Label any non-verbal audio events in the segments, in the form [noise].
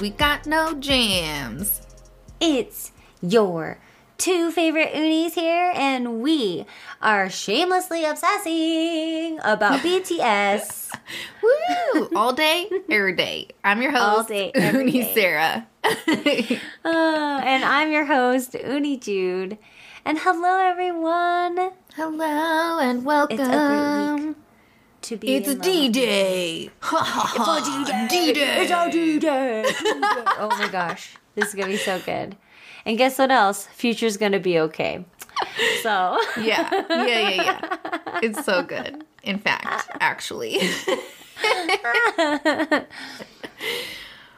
We Got No Jams. It's your two favorite unnies here, and we are shamelessly obsessing about [laughs] BTS. [laughs] Woo! All day, every day. I'm your host, All day, Unnie day. Sarah. [laughs] Uh, and I'm your host, Unnie Jude. And hello, everyone. Hello and welcome. It's a great week to be It's. D-Day. Ha ha ha. D-Day. It's our D-Day. [laughs] oh my gosh, this is gonna be so good. And guess what else? Future's gonna be okay. So Yeah, yeah, yeah, yeah. [laughs] It's so good. In fact, actually. [laughs]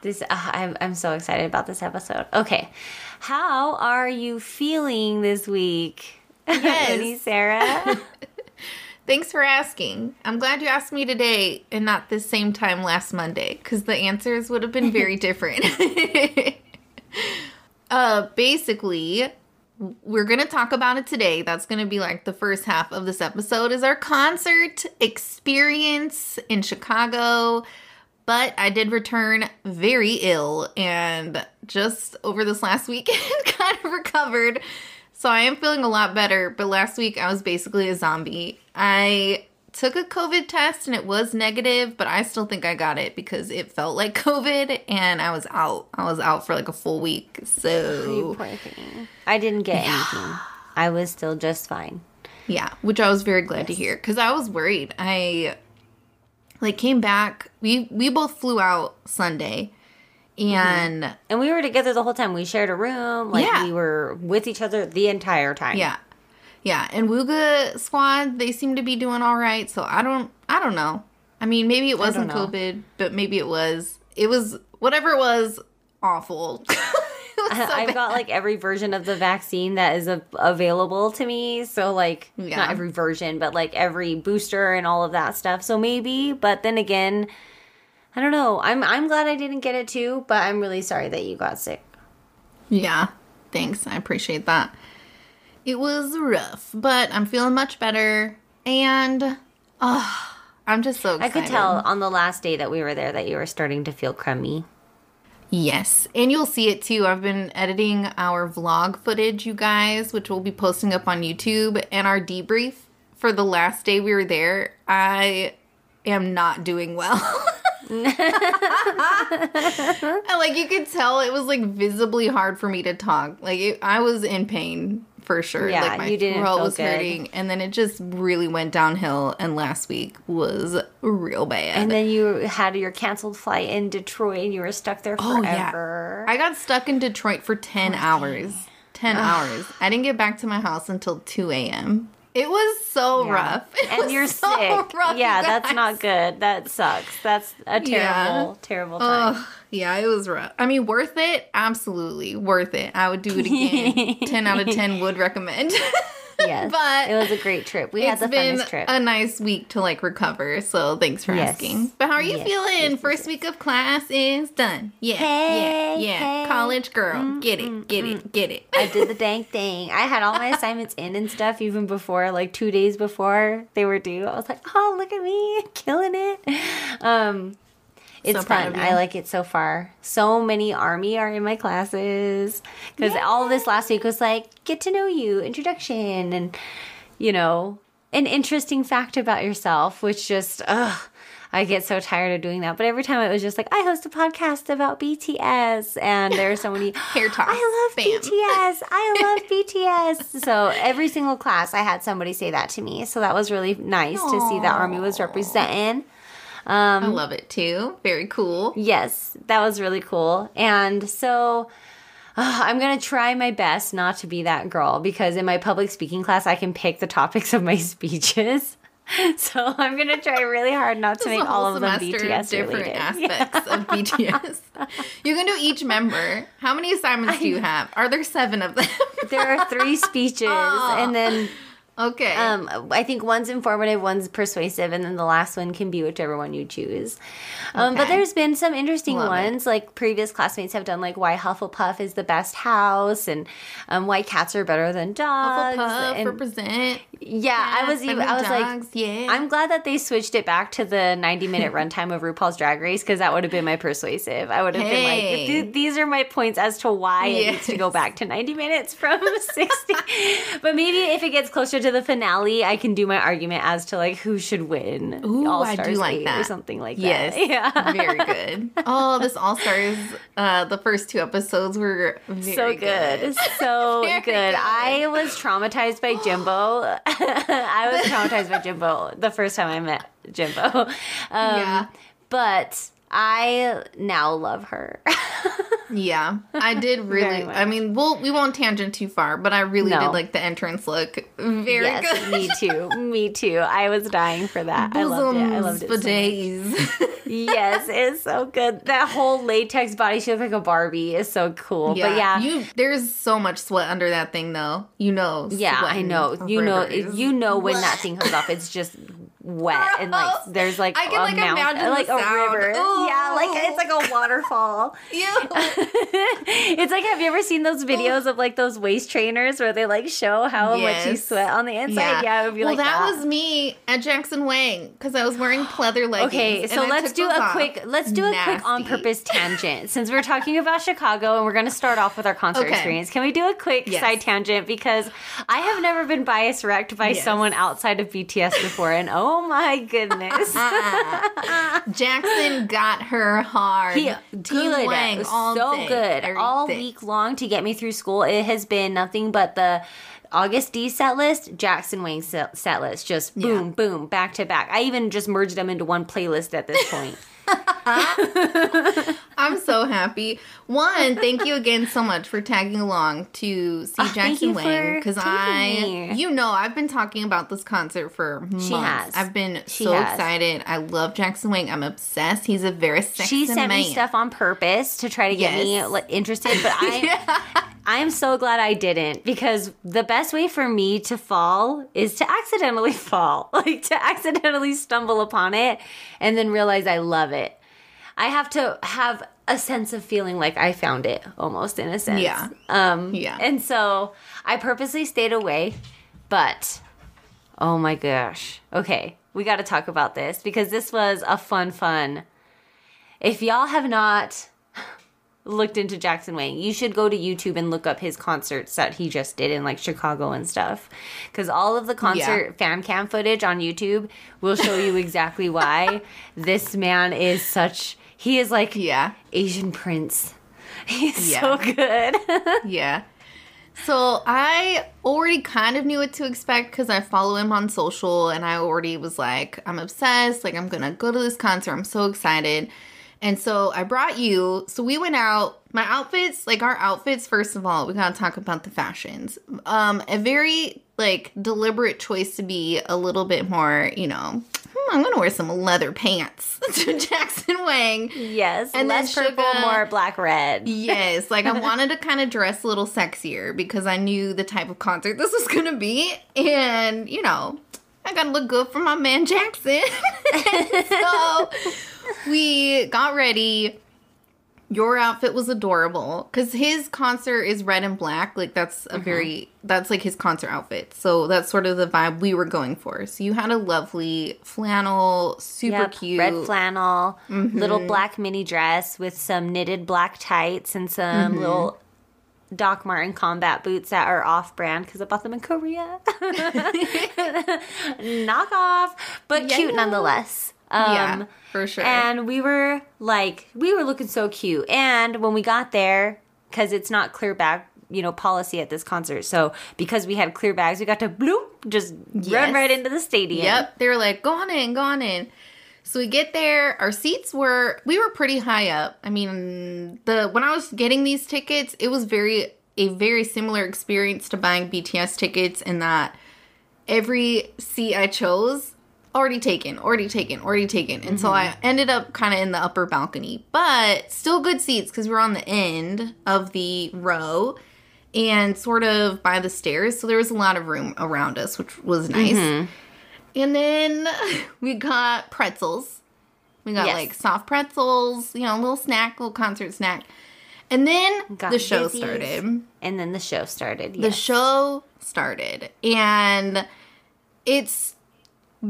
this, uh, I'm I'm so excited about this episode. Okay, how are you feeling this week? Yes. Sarah. Thanks for asking. I'm glad you asked me today and not this same time last Monday because the answers would have been very [laughs] different. [laughs] uh, basically, we're going to talk about it today. That's going to be like the first half of this episode is our concert experience in Chicago. But I did return very ill and just over this last weekend [laughs] kind of recovered. So I am feeling a lot better, but last week I was basically a zombie. I took a COVID test and it was negative, but I still think I got it because it felt like [laughs] COVID and I was out. I was out for like a full week. So, [sighs] poor thing. I didn't get anything. I was still just fine. yeah, which I was very glad to hear cuz I was worried. I like came back. We we both flew out Sunday. And mm-hmm. And we were together the whole time. We shared a room. Like Yeah. we were with each other the entire time. Yeah. Yeah, and Wooga squad, they seem to be doing all right. So I don't I don't know. I mean, maybe it wasn't. COVID, but maybe it was. It was whatever it was awful. [laughs] It was so I've bad. got like every version of the vaccine that is a- available to me. So like Yeah. not every version, but like every booster and all of that stuff. So maybe, but then again, I don't know. I'm I'm glad I didn't get it too, but I'm really sorry that you got sick. Yeah. Thanks. I appreciate that. It was rough, but I'm feeling much better and oh, I'm just so excited. I could tell on the last day that we were there that you were starting to feel crummy. Yes, and you'll see it too. I've been editing our vlog footage, you guys, which we'll be posting up on YouTube, and our debrief for the last day we were there. I am not doing well. [laughs] [laughs] and like you could tell, it was like visibly hard for me to talk. Like it, I was in pain for sure. Yeah, like my you didn't throat feel was good. hurting, and then it just really went downhill. And last week was real bad. And then you had your canceled flight in Detroit and you were stuck there forever. Oh, forever. I got stuck in Detroit for 10 hours. 10 hours. I didn't get back to my house until 2 a.m. It was so rough. [laughs] It and you're so sick. rough, yeah, that's not good. That sucks. That's a terrible, Yeah. terrible time. Ugh, yeah, it was rough. I mean, worth it? Absolutely. Worth it. I would do it again. [laughs] 10 out of 10 would recommend. [laughs] yes, but it was a great trip. We had the been funnest trip. a nice week to like recover. So thanks for Yes. asking. But how are you Yes, feeling? yes, First week of class is done. Yeah, Hey, yeah, yeah. hey. Mm, College girl, get it, get it, get it. I did the [laughs] dang thing. I had all my assignments in and stuff even before, like two days before they were due. I was like, oh, look at me, killing it. Um, it's proud fun. I like it so far. So many army are in my classes because all this last week was like get to know you, introduction, and you know, an interesting fact about yourself, which just ugh. I get so tired of doing that. But every time it was just like, I host a podcast about BTS, and there are so many [laughs] Hair toss. I love Bam. BTS. I [laughs] love BTS. So every single class, I had somebody say that to me. So that was really nice to see that Army was representing. I Um, love it too. Very cool. Yes, that was really cool. And so uh, I'm going to try my best not to be that girl because in my public speaking class, I can pick the topics of my [laughs] speeches. [laughs] So I'm going to try really hard not to make all of them BTS of different related. [laughs] aspects of BTS. You can do each member. How many assignments do you have? Are there seven of them? There are three speeches Oh. and then Okay. Um, I think one's informative, one's persuasive, and then the last one can be whichever one you choose. Um, But there's been some interesting Love it. ones. Like previous classmates have done, like why Hufflepuff is the best house, and um, why cats are better than dogs. Hufflepuff and represent. yeah, I was even. I was than like, yeah. I'm glad that they switched it back to the 90 minute [laughs] runtime of RuPaul's Drag Race because that would have been my persuasive. I would have been like, these are my points as to why it needs to go back to 90 minutes from [laughs] 60. [laughs] but maybe if it gets closer to the finale, I can do my argument as to like who should win. Ooh, All I do Stars like 8 or something like Yes. that. [laughs] Yeah. very good. Oh, this All Stars, uh, the first two episodes were very so good. [laughs] So Very good. good. I was traumatized by Jimbo. [laughs] I was traumatized by Jimbo the first time I met Jimbo. Um, Yeah. But I now love her. [laughs] Yeah, I did really. I mean, we'll we won't tangent too far, but I really No. did like the entrance look. Very yes, good. me too. Me too. I was dying for that. I loved it. I loved it. so much. bidets. yes, it's so good. That whole latex body, she looks like a Barbie. is so cool. But yeah, you there's so much sweat under that thing, though. You know. Yeah, I know. You know. rivers. You know when that [laughs] thing comes off, it's just wet and like there's like I can, a like, mount- imagine like a sound. river. Ooh. Yeah, like it's like a waterfall. [laughs] [laughs] It's like have you ever seen those videos of like those waist trainers where they like show how much you sweat on the inside? Yeah, it would be well, like that, that. was me at Jackson Wang because I was wearing pleather leggings. Okay, so let's do a quick let's do a quick on purpose [laughs] tangent. Since we're talking about Chicago and we're going to start off with our concert Okay. experience, can we do a quick Yes. side tangent because I have never been bias wrecked by Yes. someone outside of BTS before and oh my goodness. [laughs] Jackson got her hard. He Good Wang It was all so day, good every all week long to get me through school. It has been nothing but the Agust D set list, Jackson Wang set, set list, just boom, Yeah. boom, back to back. I even just merged them into one playlist at this point. [laughs] [laughs] I'm so happy. One, thank you again so much for tagging along to see Oh, you Wang because I, me. you know, I've been talking about this concert for months. has. I've been She so has. excited. I love Jackson Wang. I'm obsessed. He's a very sexy she sent man. me stuff on purpose to try to get me Yes. like, interested, but [laughs] I I'm so glad I didn't because the best way for me to fall is to accidentally [laughs] fall, like to accidentally stumble upon it and then realize I love it. I have to have a sense of feeling like I found it almost in a sense. Yeah. Um Yeah. and so I purposely stayed away, but oh my gosh. Okay, we got to talk about this because this was a fun fun if y'all have not looked into Jackson Wang, you should go to YouTube and look up his concerts that he just did in like Chicago and stuff. Because all of the concert fan cam footage on YouTube will show you exactly why [laughs] this man is such. He is like Yeah. Asian prince. [laughs] He's Yeah. so good. [laughs] Yeah. So I already kind of knew what to expect because I follow him on social and I already was like, I'm obsessed. Like, I'm going to go to this concert. I'm so excited. And so I brought you. So we went out. My outfits, like our outfits, first of all, we got to talk about the fashions. Um, a very like deliberate choice to be a little bit more, you know, hmm, I'm to wear some leather pants [laughs] to Jackson Wang. yes, And less purple, Suga- more black red. Yes, like I [laughs] wanted to kind of dress a little sexier because I knew the type of concert this was gonna be, and you know, I gotta look good for my man Jackson. [laughs] so we got ready. Your outfit was adorable because his concert is red and black. Like that's Mm-hmm. a very that's like his concert outfit. So that's sort of the vibe we were going for. So you had a lovely flannel, super Yep, cute red flannel, little black mini dress with some knitted black tights and some little Doc Martin combat boots that are off brand because I bought them in Korea. [laughs] Knock off, but Yeah. cute nonetheless. Um, yeah, for sure. And we were like, we were looking so cute. And when we got there, because it's not clear bag, you know, policy at this concert. So because we had clear bags, we got to bloop, just run right into the stadium. Yep. They were like, go on in, go on in. So we get there. Our seats were we were pretty high up. I mean, the when I was getting these tickets, it was very a very similar experience to buying BTS tickets in that every seat I chose already taken, already taken, already taken. And so I ended up kind of in the upper balcony, but still good seats because we're on the end of the row. and sort of by the stairs. So there was a lot of room around us, which was nice. Mm-hmm. And then [laughs] we got pretzels. We got Yes. like soft pretzels, you know, a little snack, little concert snack. And then Got the show started. And then the show started. The show started. And it's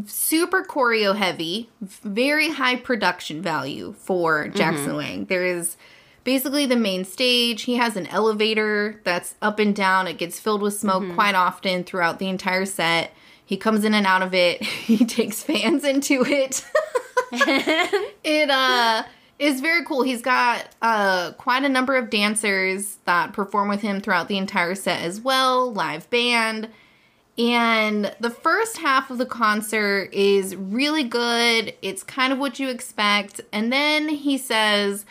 super choreo heavy, very high production value for mm-hmm. Jackson Wang. There is basically the main stage. He has an elevator that's up and down. It gets filled with smoke mm-hmm. quite often throughout the entire set. He comes in and out of it. [laughs] He takes fans into it. [laughs] it uh is very cool. He's got uh quite a number of dancers that perform with him throughout the entire set as well, live band. And the first half of the concert is really good. It's kind of what you expect. And then he says,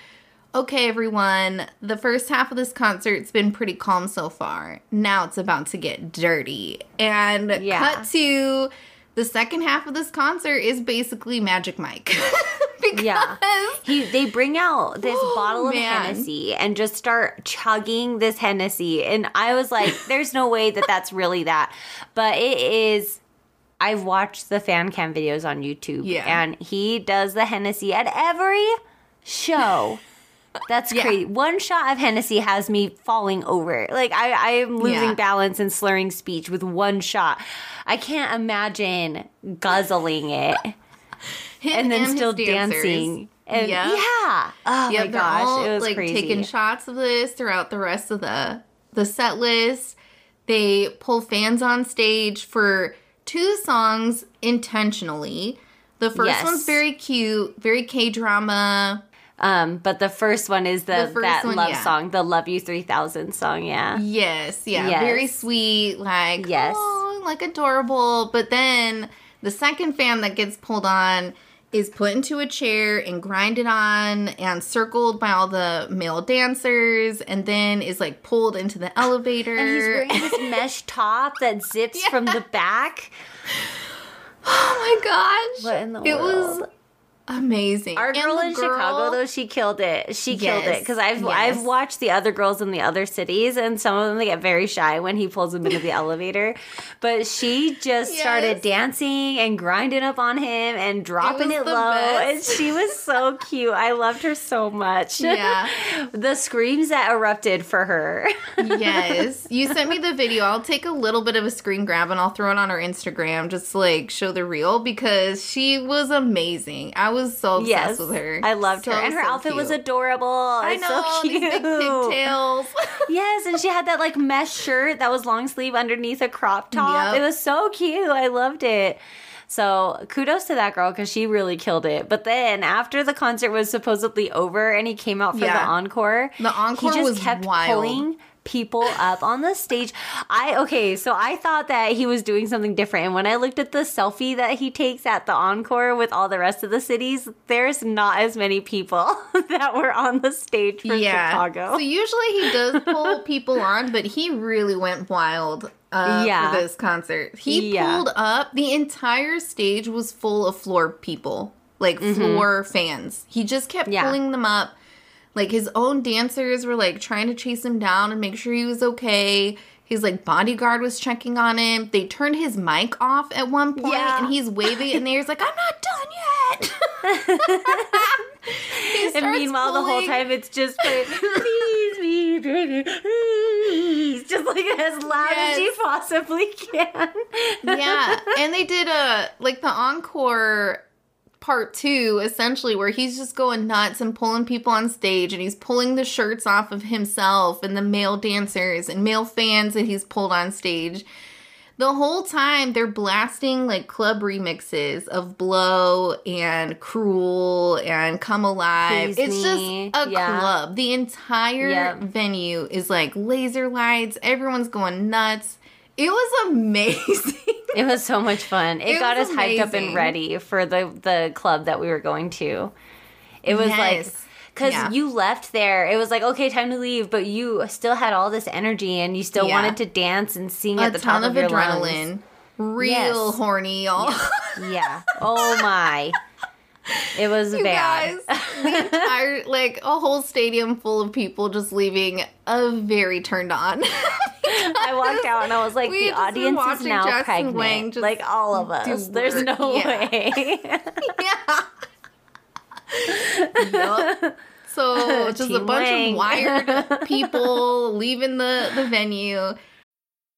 Okay, everyone, the first half of this concert's been pretty calm so far. Now it's about to get dirty. And Yeah. cut to the second half of this concert is basically Magic Mike. [laughs] Yeah. He they bring out this Oh, bottle of man. Hennessy and just start chugging this Hennessy and I was like [laughs] there's no way that that's really that. But it is I've watched the fan cam videos on YouTube Yeah. and he does the Hennessy at every show. That's Yeah. crazy. One shot of Hennessy has me falling over. Like I, I am losing Yeah. balance and slurring speech with one shot. I can't imagine guzzling it [laughs] and then still dancing. And Yep. yeah. Oh Yeah, my gosh, all it was like crazy. taking shots of this throughout the rest of the the set list. They pull fans on stage for two songs intentionally. The first Yes. one's very cute, very K drama. Um, but the first one is the, The that one, love yeah. song, the Love You Three Thousand song. Yeah. Yes, yeah, Yes. very sweet, like Yes. oh, like adorable. But then the second fan that gets pulled on is put into a chair and grinded on and circled by all the male dancers, and then is like pulled into the elevator. And he's wearing this [laughs] mesh top that zips from the back. oh my gosh! What in the it world? was amazing. Our girl in Chicago though, she killed it. She killed it because I've yes. I've watched the other girls in the other cities, and some of them they get very shy when he pulls them into the elevator. But she just started dancing and grinding up on him and dropping it, the low, and she was so cute. I loved her so much. Yeah. [laughs] the screams that erupted for her. yes. [laughs] You sent me the video. I'll take a little bit of a screen grab and I'll throw it on her Instagram just to like show the reel because she was amazing. I was so obsessed yes, with her. I loved her, and her so outfit was adorable. I It's know so these cute. big pigtails. [laughs] [laughs] Yes, and she had that like mesh shirt that was long sleeve underneath a crop top. Yep. It was so cute. I loved it. So kudos to that girl because she really killed it. But then after the concert was supposedly over and he came out for the encore, The encore he just was kept wild. pulling people up on the stage. I okay, so I thought that he was doing something different. And when I looked at the selfie that he takes at the encore with all the rest of the cities, there's not as many people [laughs] that were on the stage for yeah. Chicago. So usually he does pull [laughs] people on, but he really went wild. Uh, Yeah. for this concert, he Yeah. pulled up. The entire stage was full of floor people, like floor fans. He just kept Mm-hmm. Yeah. pulling them up. Like his own dancers were like trying to chase him down and make sure he was okay. His like bodyguard was checking on him. They turned his mic off at one point, Yeah. and he's waving in the air. He's like, "I'm not done yet." [laughs] And meanwhile, the whole time it's just like, please be ready, please, just like as loud as you possibly can. yeah, and they did a like the encore part two, essentially, where he's just going nuts and pulling people on stage, and he's pulling the shirts off of himself and the male dancers and male fans that he's pulled on stage. The whole time they're blasting like club remixes of Blow and Cruel and Come Alive. Please it's Me. just a Yeah. club. The entire Yep. venue is like laser lights. Everyone's going nuts. It was amazing. [laughs] It was so much fun. It, It got us hyped up and ready for the the club that we were going to. It was like because Yeah. you left there, it was like okay, time to leave, but you still had all this energy and you still Yeah. wanted to dance and sing a at the top of, of your adrenaline. lungs. Real Yes. horny, y'all. Yeah. [laughs] Oh my. It was You bad. guys, the entire like a whole stadium full of people just leaving a very turned on. [laughs] I walked out and I was like, the had just been audience is now Jackson pregnant. Wang just like all of us. There's no Yeah. way. [laughs] yeah. Yup. So [laughs] just a bunch Wang. of wired people leaving the the venue.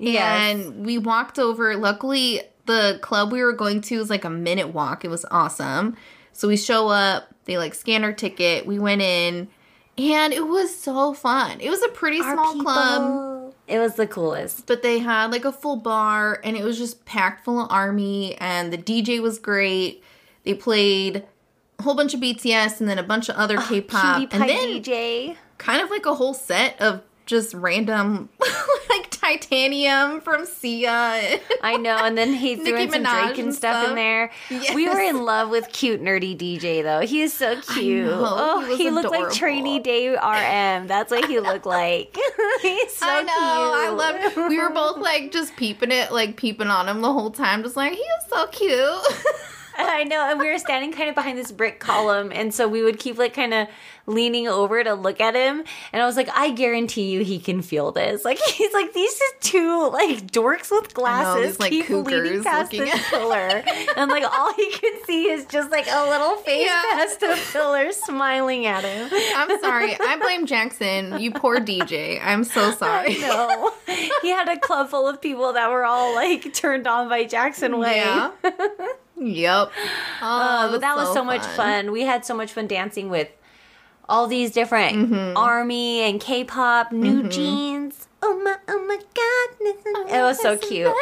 Yes. And we walked over. Luckily, the club we were going to was like a minute walk. It was awesome. So we show up, they like scan our ticket. We went in, and it was so fun. It was a pretty Our small people. club, It was the coolest. but they had like a full bar, and it was just packed full of army. And the DJ was great. They played a whole bunch of BTS and then a bunch of other K-pop, PewDiePie and then DJ. kind of like a whole set of just random [laughs] like titanium from Sia. [laughs] I know, and then he threw Nicki in some Minaj Drake and and stuff, in there. Yes. We were in love with cute nerdy DJ though. He is so cute. oh, he he, looked like. Trainee Day RM. That's what he looked like. [laughs] He's so I know. I cute. loved. We were both like just peeping it, like peeping on him the whole time, just like he was so cute. I know, and we were standing kind of behind this brick column, and so we would keep like kind of leaning over to look at him. And I was like, I guarantee you, he can feel this. [laughs] Like he's like these is two like dorks with glasses these, like, keep leaning past looking this at- [laughs] pillar, and like all he can see is just like a little face Yeah. past the pillar, smiling at him. I'm sorry. I blame Jackson. You poor DJ. I'm so [laughs] sorry. No, he had a club full of people that were all like turned on by Jackson Wang. Yeah. yep. Oh, Uh, but that was so much fun. We had so much fun dancing with all these different Mm-hmm. army and K-pop, NewJeans. Oh my, oh my god! it was so cute.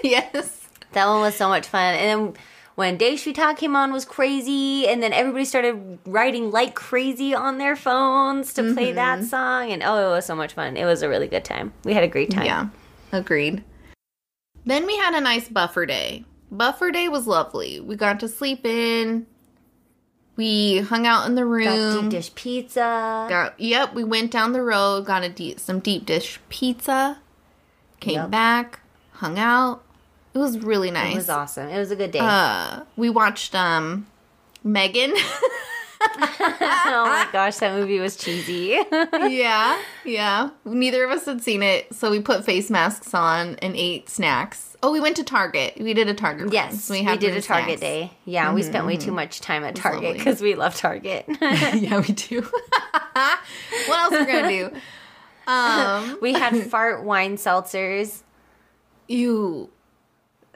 [laughs] yes. That one was so much fun. And then when Daechwita came on was crazy, and then everybody started writing like crazy on their phones to play that Mm-hmm. song. And oh, it was so much fun. It was a really good time. We had a great time. Yeah. Agreed. Then we had a nice buffer day. Buffer day was lovely. We got to sleep in. We hung out in the Got room. deep dish pizza. Got- yep, we went down the road, got a deep, some deep dish pizza, came Yep. back, hung out. It was really nice. It was awesome. It was a good day. Uh, we watched um Megan. [laughs] [laughs] oh my gosh, that movie was cheesy. [laughs] yeah, yeah. Neither of us had seen it, so we put face masks on and ate snacks. Oh, we went to Target. We did a Target. Yes, we, had did a Target snacks. day. Yeah, we spent way too much time at Target because we love Target. [laughs] yeah, we do. what else are we gonna do? Um, we had fart wine seltzers. ew.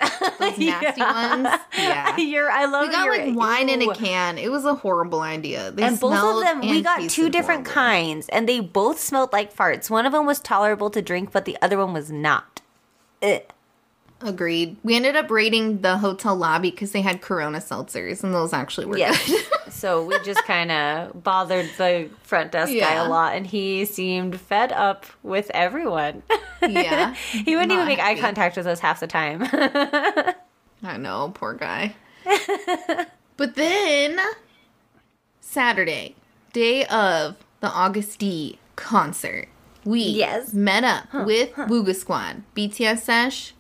[laughs] Those nasty ones. [laughs] Yeah. You're, I love We got your- like wine in a can. It was a horrible idea. They And both of them, we got two different horrible. kinds, and they both smelled like farts. One of them was tolerable to drink, but the other one was not. Ugh. Agreed. We ended up raiding the hotel lobby because they had Corona seltzers, and those actually were Yes. good. [laughs] so we just kind of bothered the front desk guy a lot, and he seemed fed up with everyone. [laughs] yeah. he wouldn't even make eye contact with us half the time. [laughs] I know, poor guy. but then Saturday, day of the Agust D concert, we Yes. met up with Wooga Squad, BTS Sesh,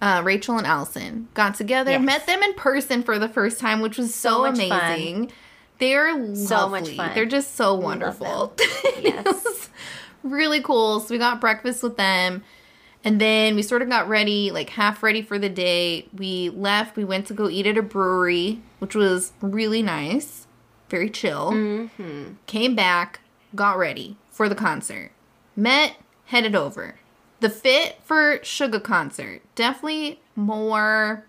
uh, Rachel and Allison. Got together, Yes. met them in person for the first time, which was so, So much fun. amazing. They're lovely. So much fun. They're just so wonderful. [laughs] Yes. [laughs] really cool. So we got breakfast with them. And then we sort of got ready, like half ready for the day. We left. We went to go eat at a brewery, which was really nice, very chill. Mm-hmm. Came back, got ready for the concert. Met, headed over. The fit for Suga concert definitely more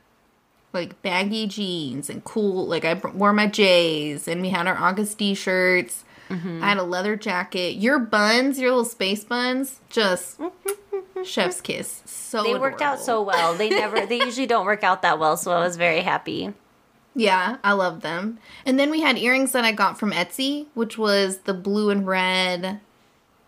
like baggy jeans and cool. Like I wore my J's and we had our Agust D shirts. Mm-hmm. I had a leather jacket. Your buns, your little space buns, just [laughs] chef's kiss. So they worked out so well. They never, they [laughs] usually don't work out that well, so I was very happy. Yeah, I love them. And then we had earrings that I got from Etsy, which was the blue and red,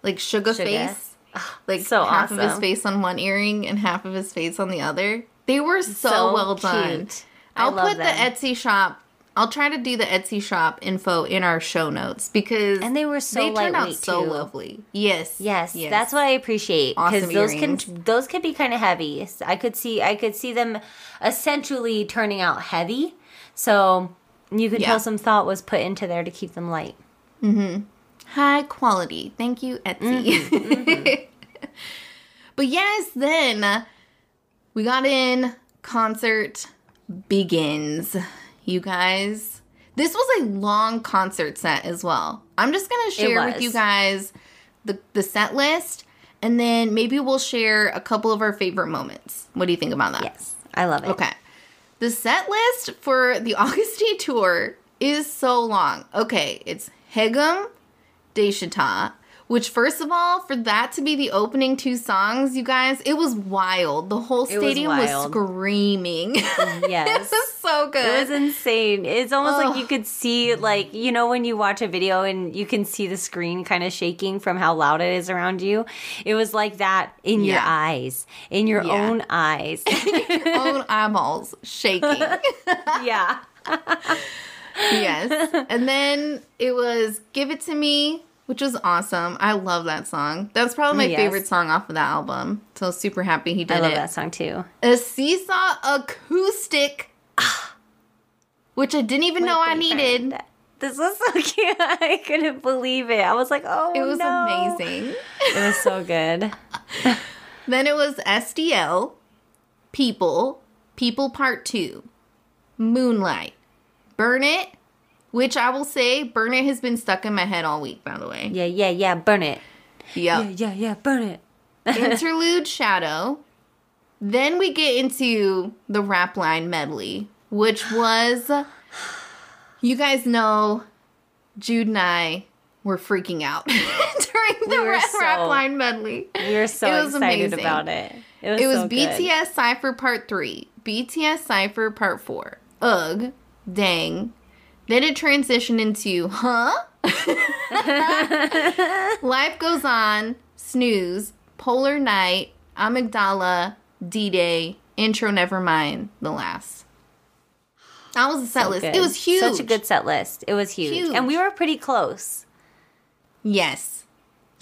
like sugar, Sugar. face. [sighs] Like so half of his face on one earring and half of his face on the other. They were so, So well done. cute. I I'll put them. the Etsy shop. I'll try to do the Etsy shop info in our show notes because And they were so they turned out so too. lovely. Yes, Yes, yes, that's what I appreciate because Awesome those earrings. can those could be kind of heavy. So I could see I could see them essentially turning out heavy. So you could Yeah. tell some thought was put into there to keep them light. Mm-hmm. High quality. Thank you, Etsy. Mm-hmm, [laughs] but yes, then we got in. Concert begins. You guys, this was a long concert set as well. I'm just gonna share with you guys the the set list, and then maybe we'll share a couple of our favorite moments. What do you think about that? Yes, I love it. Okay. The set list for the [laughs] Agust D tour is so long. Okay, it's Haegeum Daechwita, which first of all, for that to be the opening two songs, you guys, it was wild. The whole It was stadium was, wild. screaming. [laughs] it Yes. was so good. It was insane. It's almost Ugh. like you could see, like, you know, when you watch a video and you can see the screen kind of shaking from how loud it is around you. It was like that in your eyes, in your Yeah. own eyes. [laughs] Your own eyeballs shaking. [laughs] yeah. Yes. And then it was Give It To Me, which was awesome. I love that song. That's probably my Yes. favorite song off of that album. So super happy he did it. I love it. that song too. a seesaw acoustic, which I didn't even know I needed. This was so [laughs] cute. I couldn't believe it. I was like, oh, It was no. amazing. It was so good. [laughs] Then it was SDL, People, People Part 2, Moonlight, Burn It, which I will say, Burn It has been stuck in my head all week, by the way. Yeah, yeah, yeah. Burn it. Yeah, Yep. yeah, yeah. Burn it. [laughs] Interlude Shadow. Then we get into the rap line medley, which was, you guys know, Jude and I were freaking out [laughs] during the were rap, rap line medley. We were so It was excited amazing. about it. It was, It was so good. BTS Cypher Part 3, BTS Cypher Part 4, Ugh, Dang. Then it transitioned into Huh? [laughs] Life Goes On, Snooze, Polar Night, Amygdala, D Day, Intro never mind, The Last. That was a set So list. good. It was huge. Such a good set list. It was huge. Huge. And we were pretty close. Yes.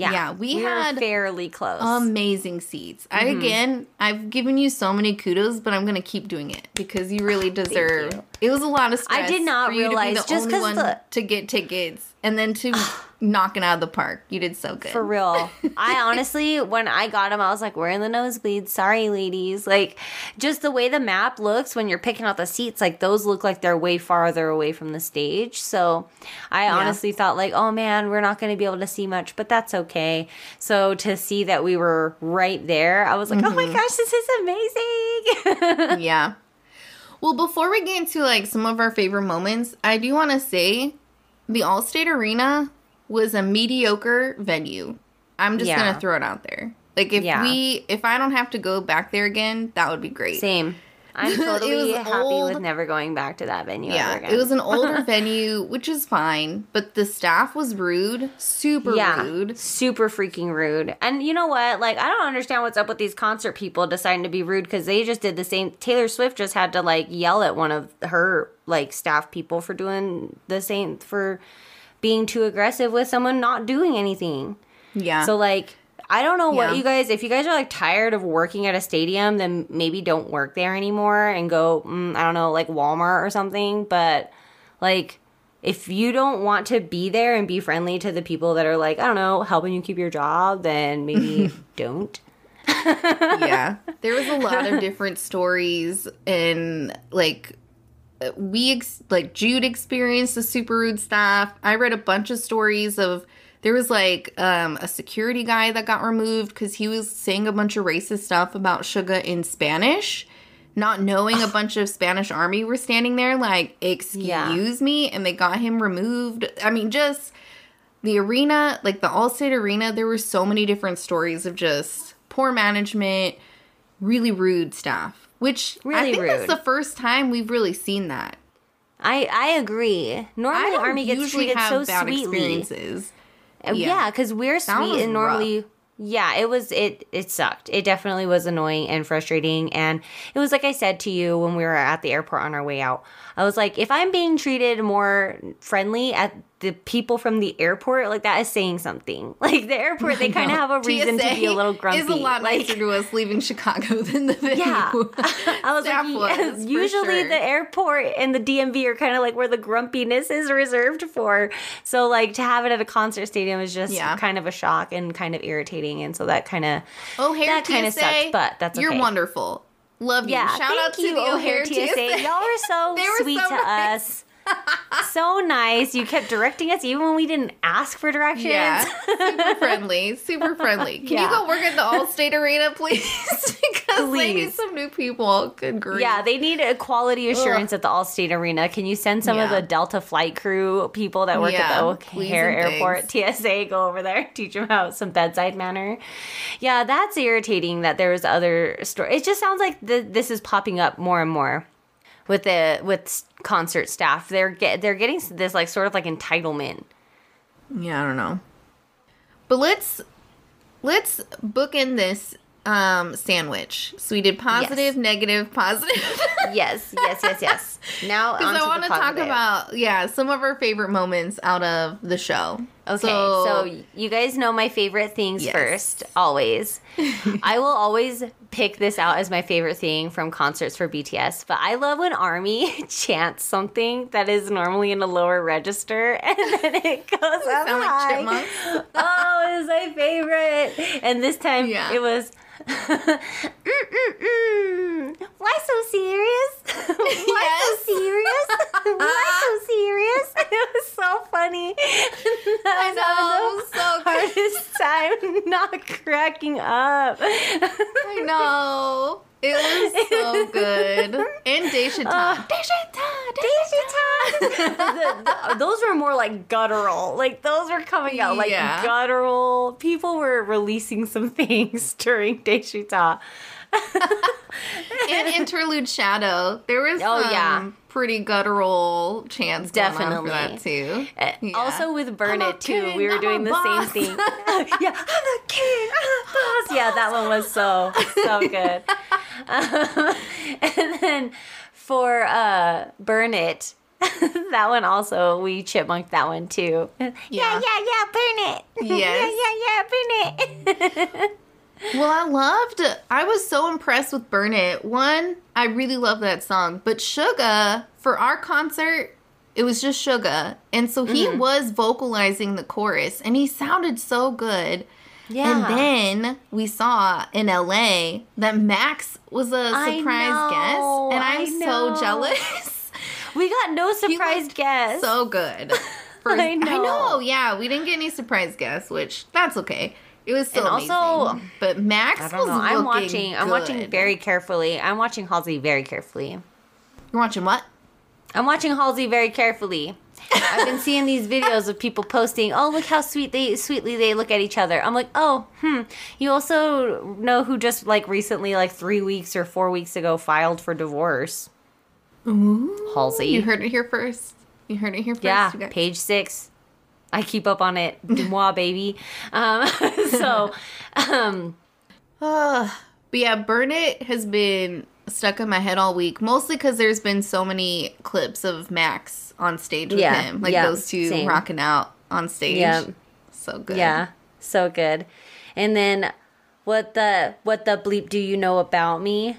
Yeah. Yeah, we were had fairly close. amazing seats. Mm-hmm. again, I've given you so many kudos, but I'm gonna keep doing it because you really [sighs] deserve. you. It was a lot of stress. I did not realize to be the just only 'cause one the- to get tickets and then to [sighs] knock it out of the park. You did so good. For real. [laughs] I honestly, when I got him, I was like, we're in the nosebleeds. Sorry, ladies. Like, just the way the map looks when you're picking out the seats, like, those look like they're way farther away from the stage. So I honestly thought, like, oh man, we're not going to be able to see much, but that's okay. So to see that we were right there, I was like, oh my Mm-hmm. gosh, this is amazing. [laughs] yeah. Well, before we get into like some of our favorite moments, I do want to say the Allstate Arena was a mediocre venue. I'm just Yeah. gonna throw it out there. Like if Yeah. we, if I don't have to go back there again, that would be great. Same. I'm [laughs] totally happy old. with never going back to that venue ever Yeah, again. it was an older [laughs] venue, which is fine, but the staff was rude, super yeah, rude. super freaking rude. And you know what? Like, I don't understand what's up with these concert people deciding to be rude because they just did the same. Taylor Swift just had to like yell at one of her like staff people for doing the same for being too aggressive with someone not doing anything. Yeah. So like. I don't know Yeah. what you guys. If you guys are like tired of working at a stadium, then maybe don't work there anymore and go. Mm, I don't know, like Walmart or something. But like, if you don't want to be there and be friendly to the people that are like, I don't know, helping you keep your job, then maybe [laughs] don't. yeah. There was a lot of different stories and like we ex- like Jude experienced the super rude staff. I read a bunch of stories of there was like um, a security guy that got removed because he was saying a bunch of racist stuff about Suga in Spanish, not knowing a bunch of Spanish army were standing there. Like, excuse Yeah. me, and they got him removed. I mean, just the arena, like the Allstate Arena, there were so many different stories of just poor management, really rude staff. Which I Really think that's the first time we've really seen that. I I agree. Normally, don't Army gets treated so bad sweetly. experiences. Uh, Yeah, because we're That sweet and normally. Yeah, it was it it sucked. It definitely was annoying and frustrating and it was like I said to you when we were at the airport on our way out. I was like if I'm being treated more friendly at the people from the airport, like that is saying something. [laughs] Like the airport they kind of have a reason to be a little grumpy. Is a lot like, nicer to us leaving Chicago [laughs] than the venue. Yeah. [laughs] I was Staff like, was, usually sure. the airport and the DMV are kind of like where the grumpiness is reserved for. So, like, to have it at a concert stadium is just Yeah. kind of a shock and kind of irritating. And so that kind of, O'Hare that kind of TSA, sucked, but that's You're wonderful. Love you. yeah. Shout thank out to you, the oh, O'Hare, TSA. Y'all are so sweet so to nice. us. [laughs] so nice. You kept directing us even when we didn't ask for directions. Yeah, super [laughs] friendly, super friendly. Can Yeah. you go work at the Allstate Arena, please? [laughs] because they need some new people. Good grief. Yeah, they need a quality assurance at the Allstate Arena. Can you send some of the Delta flight crew people that work Yeah, at the O'Hare Airport TSA go over there, teach them how some bedside manner? Yeah, that's irritating that there was other story. It just sounds like th- this is popping up more and more with the with concert staff. They're get they're getting this like sort of like entitlement. Yeah, I don't know. But let's let's book in this um sandwich. So we did positive, Yes. negative, positive. [laughs] Yes, yes, yes, yes. Now [laughs] Because I want to talk about yeah some of our favorite moments out of the show. Okay, so, so, you guys know my favorite things Yes. first, always. [laughs] I will always pick this out as my favorite thing from concerts for BTS, but I love when Army [laughs] chants something that is normally in a lower register [laughs] and then it goes up sound like high. chipmunks. oh, it was my favorite. And this time Yeah. it was. [laughs] Mm-mm-mm. Why so serious? [laughs] Why Yes. so serious? [laughs] Why so serious? It was so funny. I know, so good. hardest time not cracking up. I know. It was so good. [laughs] And Desha Uh, Desha [laughs] The- the- those were more like guttural. Like those were coming out like Yeah. guttural. People were releasing some [laughs] things during Daechwita. and interlude shadow. There was Oh, some yeah. Pretty guttural on Definitely. for that too. Uh, Yeah. Also with Burn I'm It too, king, we were I'm doing the boss. same thing. [laughs] [laughs] yeah, I'm a king, I'm a boss. Yeah, that one was so so good. Um, [laughs] and then for uh, Burn It, that one also we chipmunked that one too. Yeah, yeah, yeah, burn it. Yes. yeah, yeah, yeah, burn it. Well, I loved. I was so impressed with Burn It. One, I really love that song. But Suga, for our concert, it was just Suga, and so he Mm-hmm. was vocalizing the chorus, and he sounded so good. yeah. And then we saw in LA that Max was a surprise guest, and I'm so jealous. [laughs] we got no surprise looked guest. So good. [laughs] For- I know. Yeah, we didn't get any surprise guests, which that's okay. It was still And also- amazing. But Max I was don't know. I'm looking watching. I'm watching very carefully. I'm watching Halsey very carefully. You're watching what? I'm watching Halsey very carefully. I've been seeing these videos of people posting, "Oh, look how sweet they sweetly they look at each other." I'm like, "Oh, hmm." You also know who just like recently, like three weeks or four weeks ago, filed for divorce? Halsey. You heard it here first. You heard it here first. yeah, you guys. page six. I keep up on it. [laughs] Moi, baby. Um, [laughs] so, um, But yeah, Burn It has been stuck in my head all week, mostly because there's been so many clips of Max on stage with Yeah, him. Like yeah, those two same. rocking out on stage. Yeah. So good. yeah, so good. And then, what the what the bleep do you know about me?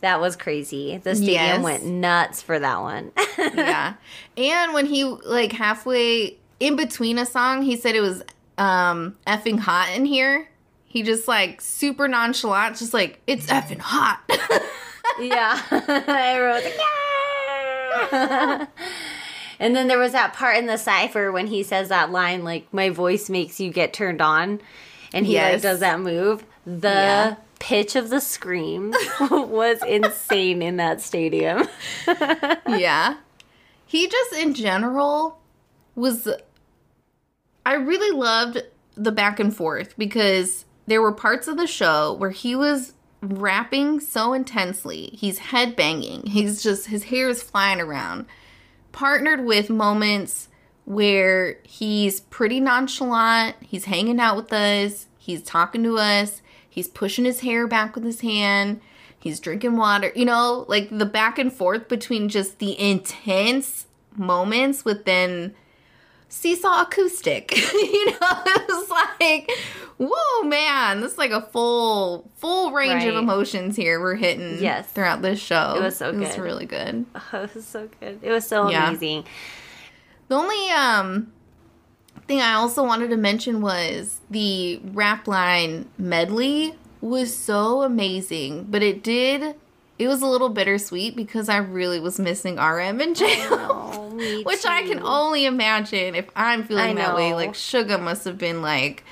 That was crazy. The stadium Yes. went nuts for that one. [laughs] yeah. And when he like halfway in between a song, he said it was um effing hot in here. He just like super nonchalant, just like it's effing hot. [laughs] Yeah. [laughs] Like, yeah. [laughs] and then there was that part in the cipher when he says that line, like, my voice makes you get turned on. And he like does that move. The Yeah. pitch of the scream was insane in that stadium. yeah. He just in general was I really loved the back and forth because there were parts of the show where he was rapping so intensely. He's headbanging. He's just his hair is flying around. partnered with moments where he's pretty nonchalant, he's hanging out with us, he's talking to us, he's pushing his hair back with his hand, he's drinking water, you know, like the back and forth between just the intense moments with then seesaw acoustic. [laughs] you know, [laughs] it was like, whoa, man, this is like a full, full range of emotions here we're hitting Yes. throughout this show. It was so good. It was really good. Oh, [laughs] it was so good. It was so Yeah. amazing. The only um thing I also wanted to mention was the rap line medley was so amazing, but it did it was a little bittersweet because I really was missing RM and J. Oh, Which I can only imagine if I'm feeling that way. Like Suga must have been like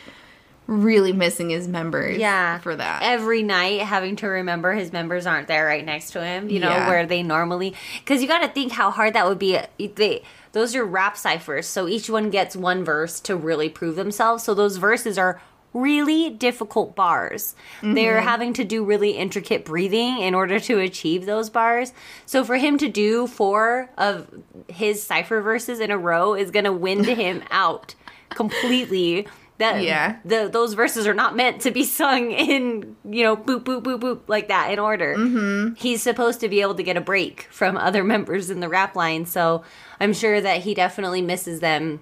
really missing his members. yeah For that. every night having to remember his members aren't there right next to him you know Yeah. where they normally because you got to think how hard that would be they those are rap ciphers so each one gets one verse to really prove themselves so those verses are really difficult bars they're Mm-hmm. having to do really intricate breathing in order to achieve those bars so for him to do four of his cipher verses in a row is going to wind [laughs] him out completely that Yeah. the those verses are not meant to be sung in you know boop boop boop boop like that in order. Mm-hmm. He's supposed to be able to get a break from other [laughs] members in the rap line, so I'm sure that he definitely misses them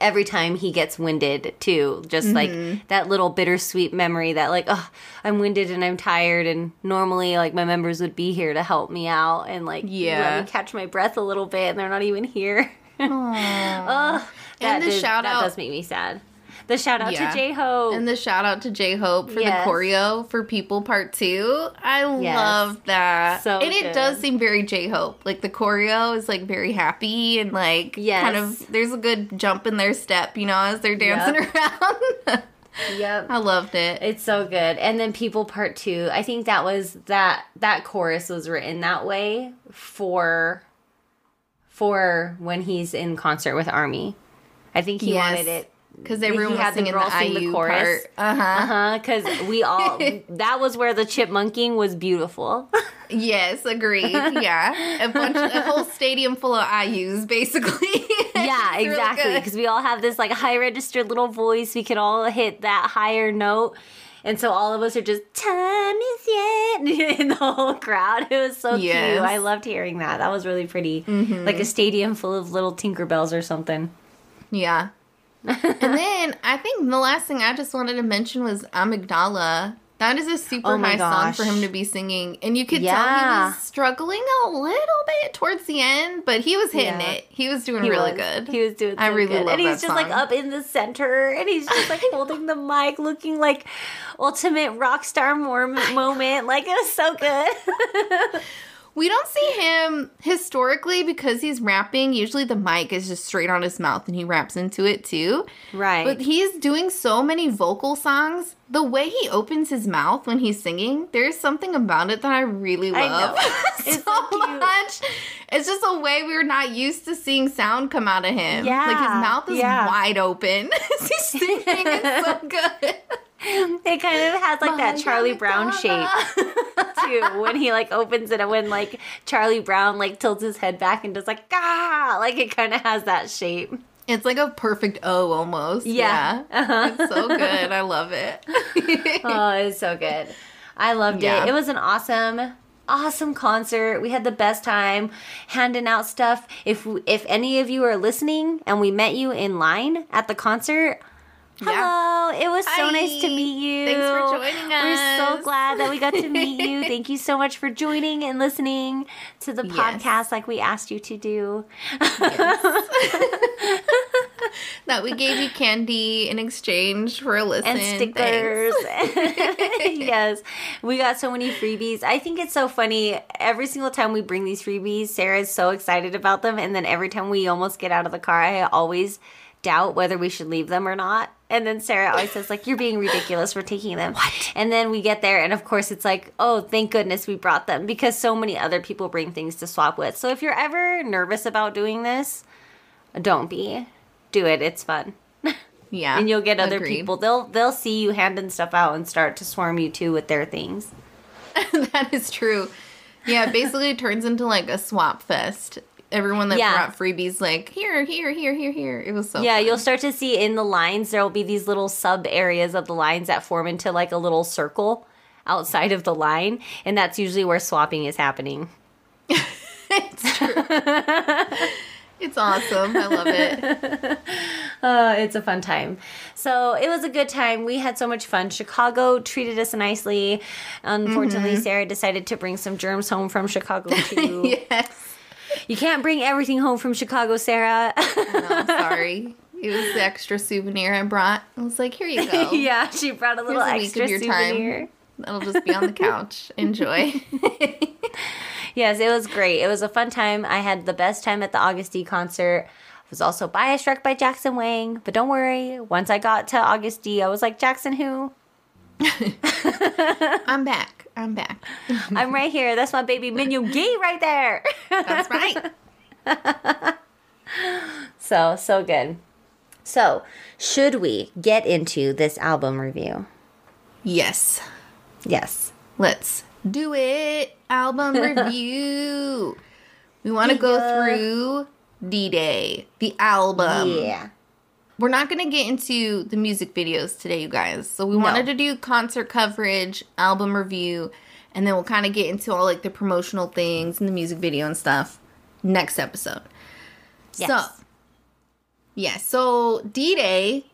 every time he gets winded too. Just Mm-hmm. like that little bittersweet memory that like oh I'm winded and I'm tired and normally like my members would be here to help me out and like Yeah. let me catch my breath a little bit and they're not even here. [laughs] oh, that, the does, shout that out- does make me sad. The shout out Yeah. to J Hope. And the shout out to J Hope for Yes. the choreo for People Part Two. I Yes. love that. So and it good. does seem very J Hope. Like the choreo is like very happy and like Yes. kind of there's a good jump in their step, you know, as they're dancing [laughs] around. Yep. I loved it. It's so good. And then People Part 2, I think that was that that chorus was written that way for for when he's in concert with Army. I think he wanted it because everyone he had the singing the, girl the IU chorus. Uh huh. uh-huh cuz we all [laughs] that was where the chipmunking was beautiful. Yes, agreed. Yeah, a bunch, a whole stadium full of IUs, basically. [laughs] yeah, exactly. Because we all have this like high registered little voice. We could all hit that higher note. And so all of us are just time is yet [laughs] in the whole crowd. It was so Yes. Mm-hmm. cute. I loved hearing that. That was really pretty. Like a stadium full of little Tinkerbells or something. Yeah. [laughs] and then I think the last thing I just wanted to mention was Amygdala. That is a super Oh high gosh. song for him to be singing. And you could tell Yeah. he was struggling a little bit towards the end, but he was hitting Yeah. it. He was doing He really was. good. He was doing. I really good. love and he's just like up in the center, and he's just like [laughs] holding the mic, looking like ultimate rock star moment. Like it was so good. [laughs] We don't see him historically because he's rapping. Usually the mic is just straight on his mouth and he raps into it too. right. But he's doing so many vocal songs. The way he opens his mouth when he's singing, there's something about it that I really I love so, [laughs] It's so much. It's just a way we're not used to seeing sound come out of him. Yeah. like his mouth is yeah. wide open [laughs] as he's singing. It's so [laughs] good. It kind of has like that Charlie Brown shape when he like opens it and when like Charlie Brown like tilts his head back and does like ah like it kind of has that shape. It's like a perfect O almost. Yeah. Yeah. It's so good. I love it. [laughs] Oh, it's so good. I loved Yeah. it. It was an awesome awesome concert. We had the best time handing out stuff. If if any of you are listening and we met you in line at the concert, Hello, it was so Hi. nice to meet you. Thanks for joining us. We're so glad that we got to meet you. [laughs] Thank you so much for joining and listening to the Yes. podcast like we asked you to do. [laughs] that we gave you candy in exchange for a listen. and stickers. [laughs] yes, we got so many freebies. I think it's so funny. Every single time we bring these freebies, Sarah's so excited about them, and then every time we almost get out of the car, I always doubt whether we should leave them or not. And then Sarah always says like, "You're being ridiculous for taking them." What? And then we get there, and of course, it's like, "Oh, thank goodness we brought them," because so many other people bring things to swap with. So if you're ever nervous about doing this, don't be. Do it. It's fun [laughs] Yeah. and you'll get other agreed. people. They'll they'll see you handing stuff out and start to swarm you too with their things. [laughs] that is true. Yeah, basically it basically [laughs] turns into like a swap fest. Everyone that Yeah. brought freebies like here, here, here, here, here. It was so yeah, fun. you'll start to see in the lines there will be these little sub areas of the lines that form into like a little circle outside of the line, and that's usually where swapping is happening. [laughs] it's true. [laughs] it's awesome. I love it. Uh, [laughs] it's a fun time. So it was a good time. We had so much fun. Chicago treated us nicely. Unfortunately, Sarah decided to bring some germs home from Chicago too. yes. You can't bring everything home from Chicago, Sarah. No, [laughs] sorry. It was the extra souvenir I brought. I was like, here you go. [laughs] yeah, she brought a little Here's a week extra of your souvenir. time. That'll just be on the couch. [laughs] Enjoy. Yes, it was great. It was a fun time. I had the best time at the Agust D concert. I was also bias struck by Jackson Wang, but don't worry. Once I got to Agust D, I was like, Jackson who? I'm back. I'm back. [laughs] I'm right here. That's my baby Min Yoongi right there. That's right. [laughs] so, so good. So, should we get into this album review? Yes. Yes. Let's do it. Album [laughs] review. We want to go through D Day, the album. yeah. We're not going to get into the music videos today, you guys. So we wanted to do concert coverage, album review, and then we'll kind of get into all like the promotional things and the music video and stuff next episode. Yes. So, yeah, so D Day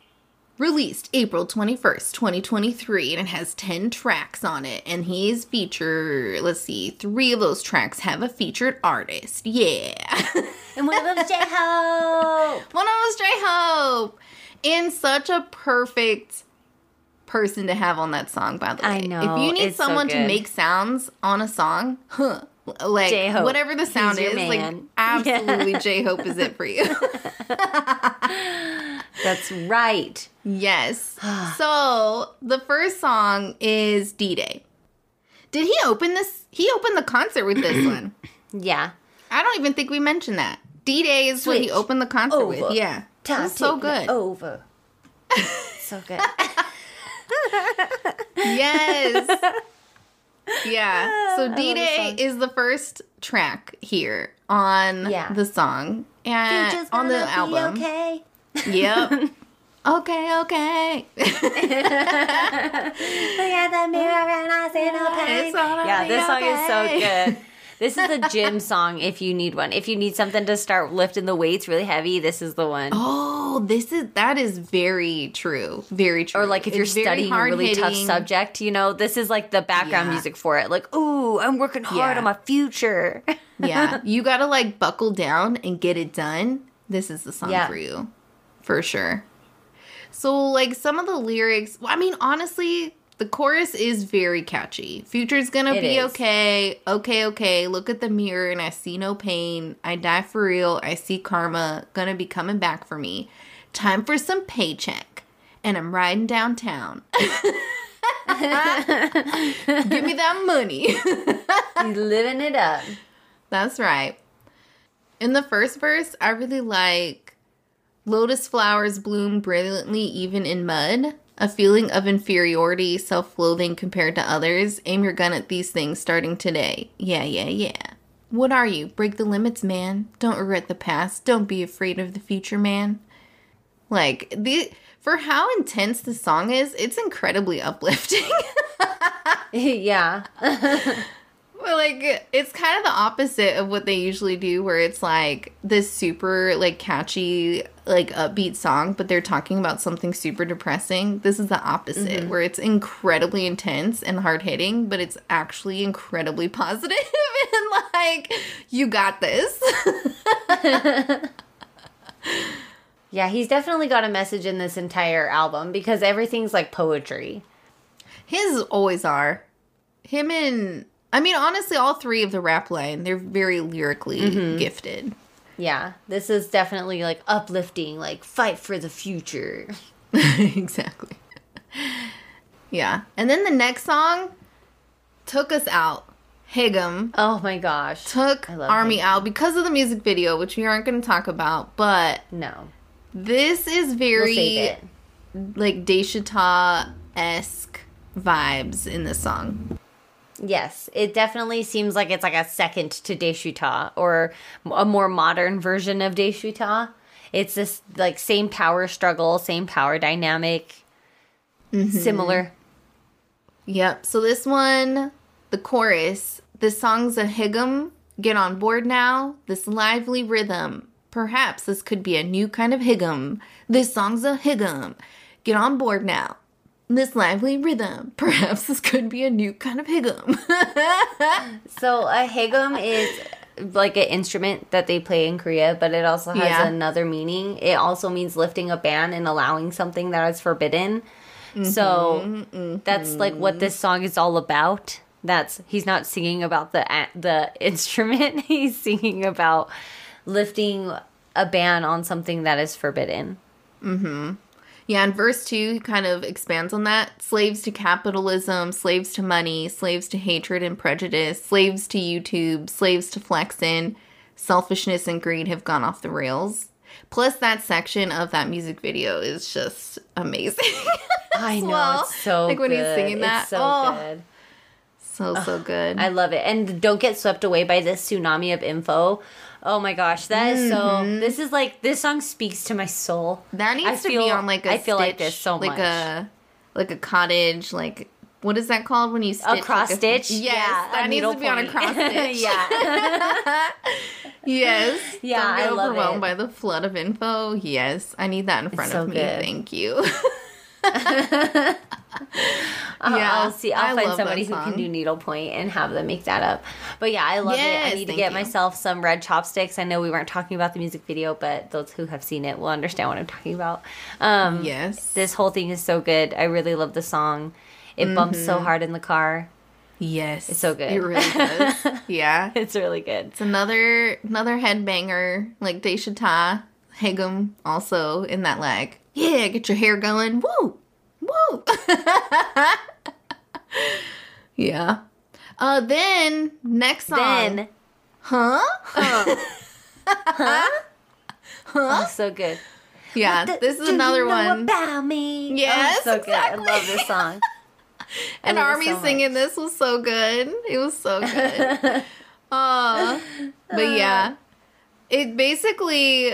released April 21st, 2023, and it has 10 tracks on it. And he's featured, let's see, three of those tracks have a featured artist. Yeah. [laughs] And one of them's J Hope. [laughs] One of them was J Hope. And such a perfect person to have on that song, by the way. I know, If you need it's so someone to make sounds on a song, huh, like J-Hope. whatever the sound He's is, like [laughs] absolutely J Hope is it for you. [laughs] That's right. yes. [sighs] so the first song is D Day. Did he open this? He opened the concert with this [clears throat] one. Yeah. I don't even think we mentioned that. D Day is what he opened the concert with. Yeah. Time That's so good. Over. [laughs] so good. Yes. Yeah. So ah, D Day is the first track here on Yeah. the song and on the album. Okay. Yep. [laughs] okay, okay. Look at the mirror and I see no [laughs] pain. Yeah, this song is so good. This is a gym [laughs] song if you need one. If you need something to start lifting the weights really heavy, this is the one. Oh, this is that is very true. Very true. or like if you're studying a really tough subject, you know, this is like the background Yeah. music for it. Like, ooh, I'm working hard Yeah. on my future. [laughs] yeah, you gotta like buckle down and get it done. This is the song Yeah. for you, for sure. So, like some of the lyrics, I mean, honestly, the chorus is very catchy. Future's gonna It be is. okay, okay, okay. Look at the mirror and I see no pain. I die for real. I see karma gonna be coming back for me. Time for some paycheck, and I'm riding downtown. [laughs] Give me that money. [laughs] He's living it up. That's right. In the first verse, I really like Lotus flowers bloom brilliantly even in mud. A feeling of inferiority, self loathing compared to others. Aim your gun at these things starting today. Yeah, yeah, yeah. What are you? Break the limits, man. Don't regret the past. Don't be afraid of the future, man. Like, the. For how intense the song is, it's incredibly [laughs] uplifting. [laughs] yeah. [laughs] Well, like it's kind of the opposite of what they usually do, where it's like this super like catchy like upbeat song, but they're talking about something super depressing. This is the opposite, Mm-hmm. where it's incredibly intense and hard hitting, but it's actually incredibly [laughs] positive [laughs] and like you got this. [laughs] Yeah, he's definitely got a message in this entire album because everything's like poetry. His always are. Him and I mean, honestly, all three of the rap line they're very lyrically Mm-hmm. gifted. Yeah, this is definitely like uplifting, like fight for the future. [laughs] exactly. Yeah. And then the next song took us out. Haegeum Oh my gosh. took Army Haegeum. out because of the music video, which we aren't going to talk about. But No. this is We'll very like Daechwita esque vibes in this song. Yes, it definitely seems like it's like a second to Daechwita or a more modern version of Daechwita. It's this like same power struggle, same power dynamic, mm-hmm. similar. Yep. So this one, the chorus, this song's a Haegeum. Get on board now. This lively rhythm. Perhaps this could be a new kind of Haegeum. This song's a higum. Get on board now. This lively rhythm. [laughs] Perhaps this could be a new kind of Haegeum. [laughs] So a Haegeum is like an instrument that they play in Korea, but it also has Yeah. another meaning. It also means lifting a ban and allowing something that is forbidden. So mm-hmm, that's like what mm-hmm. this song is all about. That's he's not singing about the the [laughs] instrument. He's singing about lifting a ban on something that is forbidden. Mm-hmm. Yeah, and verse 2, he kind of expands on that. Slaves to capitalism, slaves to money, slaves to hatred and prejudice, slaves to YouTube, slaves to flexing, selfishness and greed have gone off the rails. Plus, that section of that music video is just amazing. [laughs] I know well. it's so Like when he's singing that. It's so oh, good. so, so good. I love it. And don't get swept away by this tsunami of info. Oh my gosh, that is so. Mm-hmm. This is like this song speaks to my soul. that needs I to feel- be on like a I feel like stitch, this so like much. a like a cottage, like what is that called when you stitch A like cross stitch. Yes, yeah, that needs to be on a cross [laughs] stitch. yeah, [laughs] Yes. Yeah, Don't get I love overwhelmed it. by the flood of info. Yes, I need that in front so of me. good. Thank you. [laughs] I'll, Yeah, I'll see. I'll I find somebody who can do needlepoint and have them make that up. But yeah, I love it. I need to get you. myself some red chopsticks. I know we weren't talking about the music video, but those who have seen it will understand what I'm talking about. Um, yes. This whole thing is so good. I really love the song. It bumps so hard in the car. yes. It's so good. It really does. [laughs] yeah. It's really good. It's another another headbanger like Daechwita Haegeum also in that like yeah get your hair going woo woo [laughs] yeah uh then next song Then, huh oh, [laughs] so good. yeah this is another you know one about me. Yes, oh, so good. I love this song. [laughs] And Army so singing this was so good. It was so good. uh, but yeah, it basically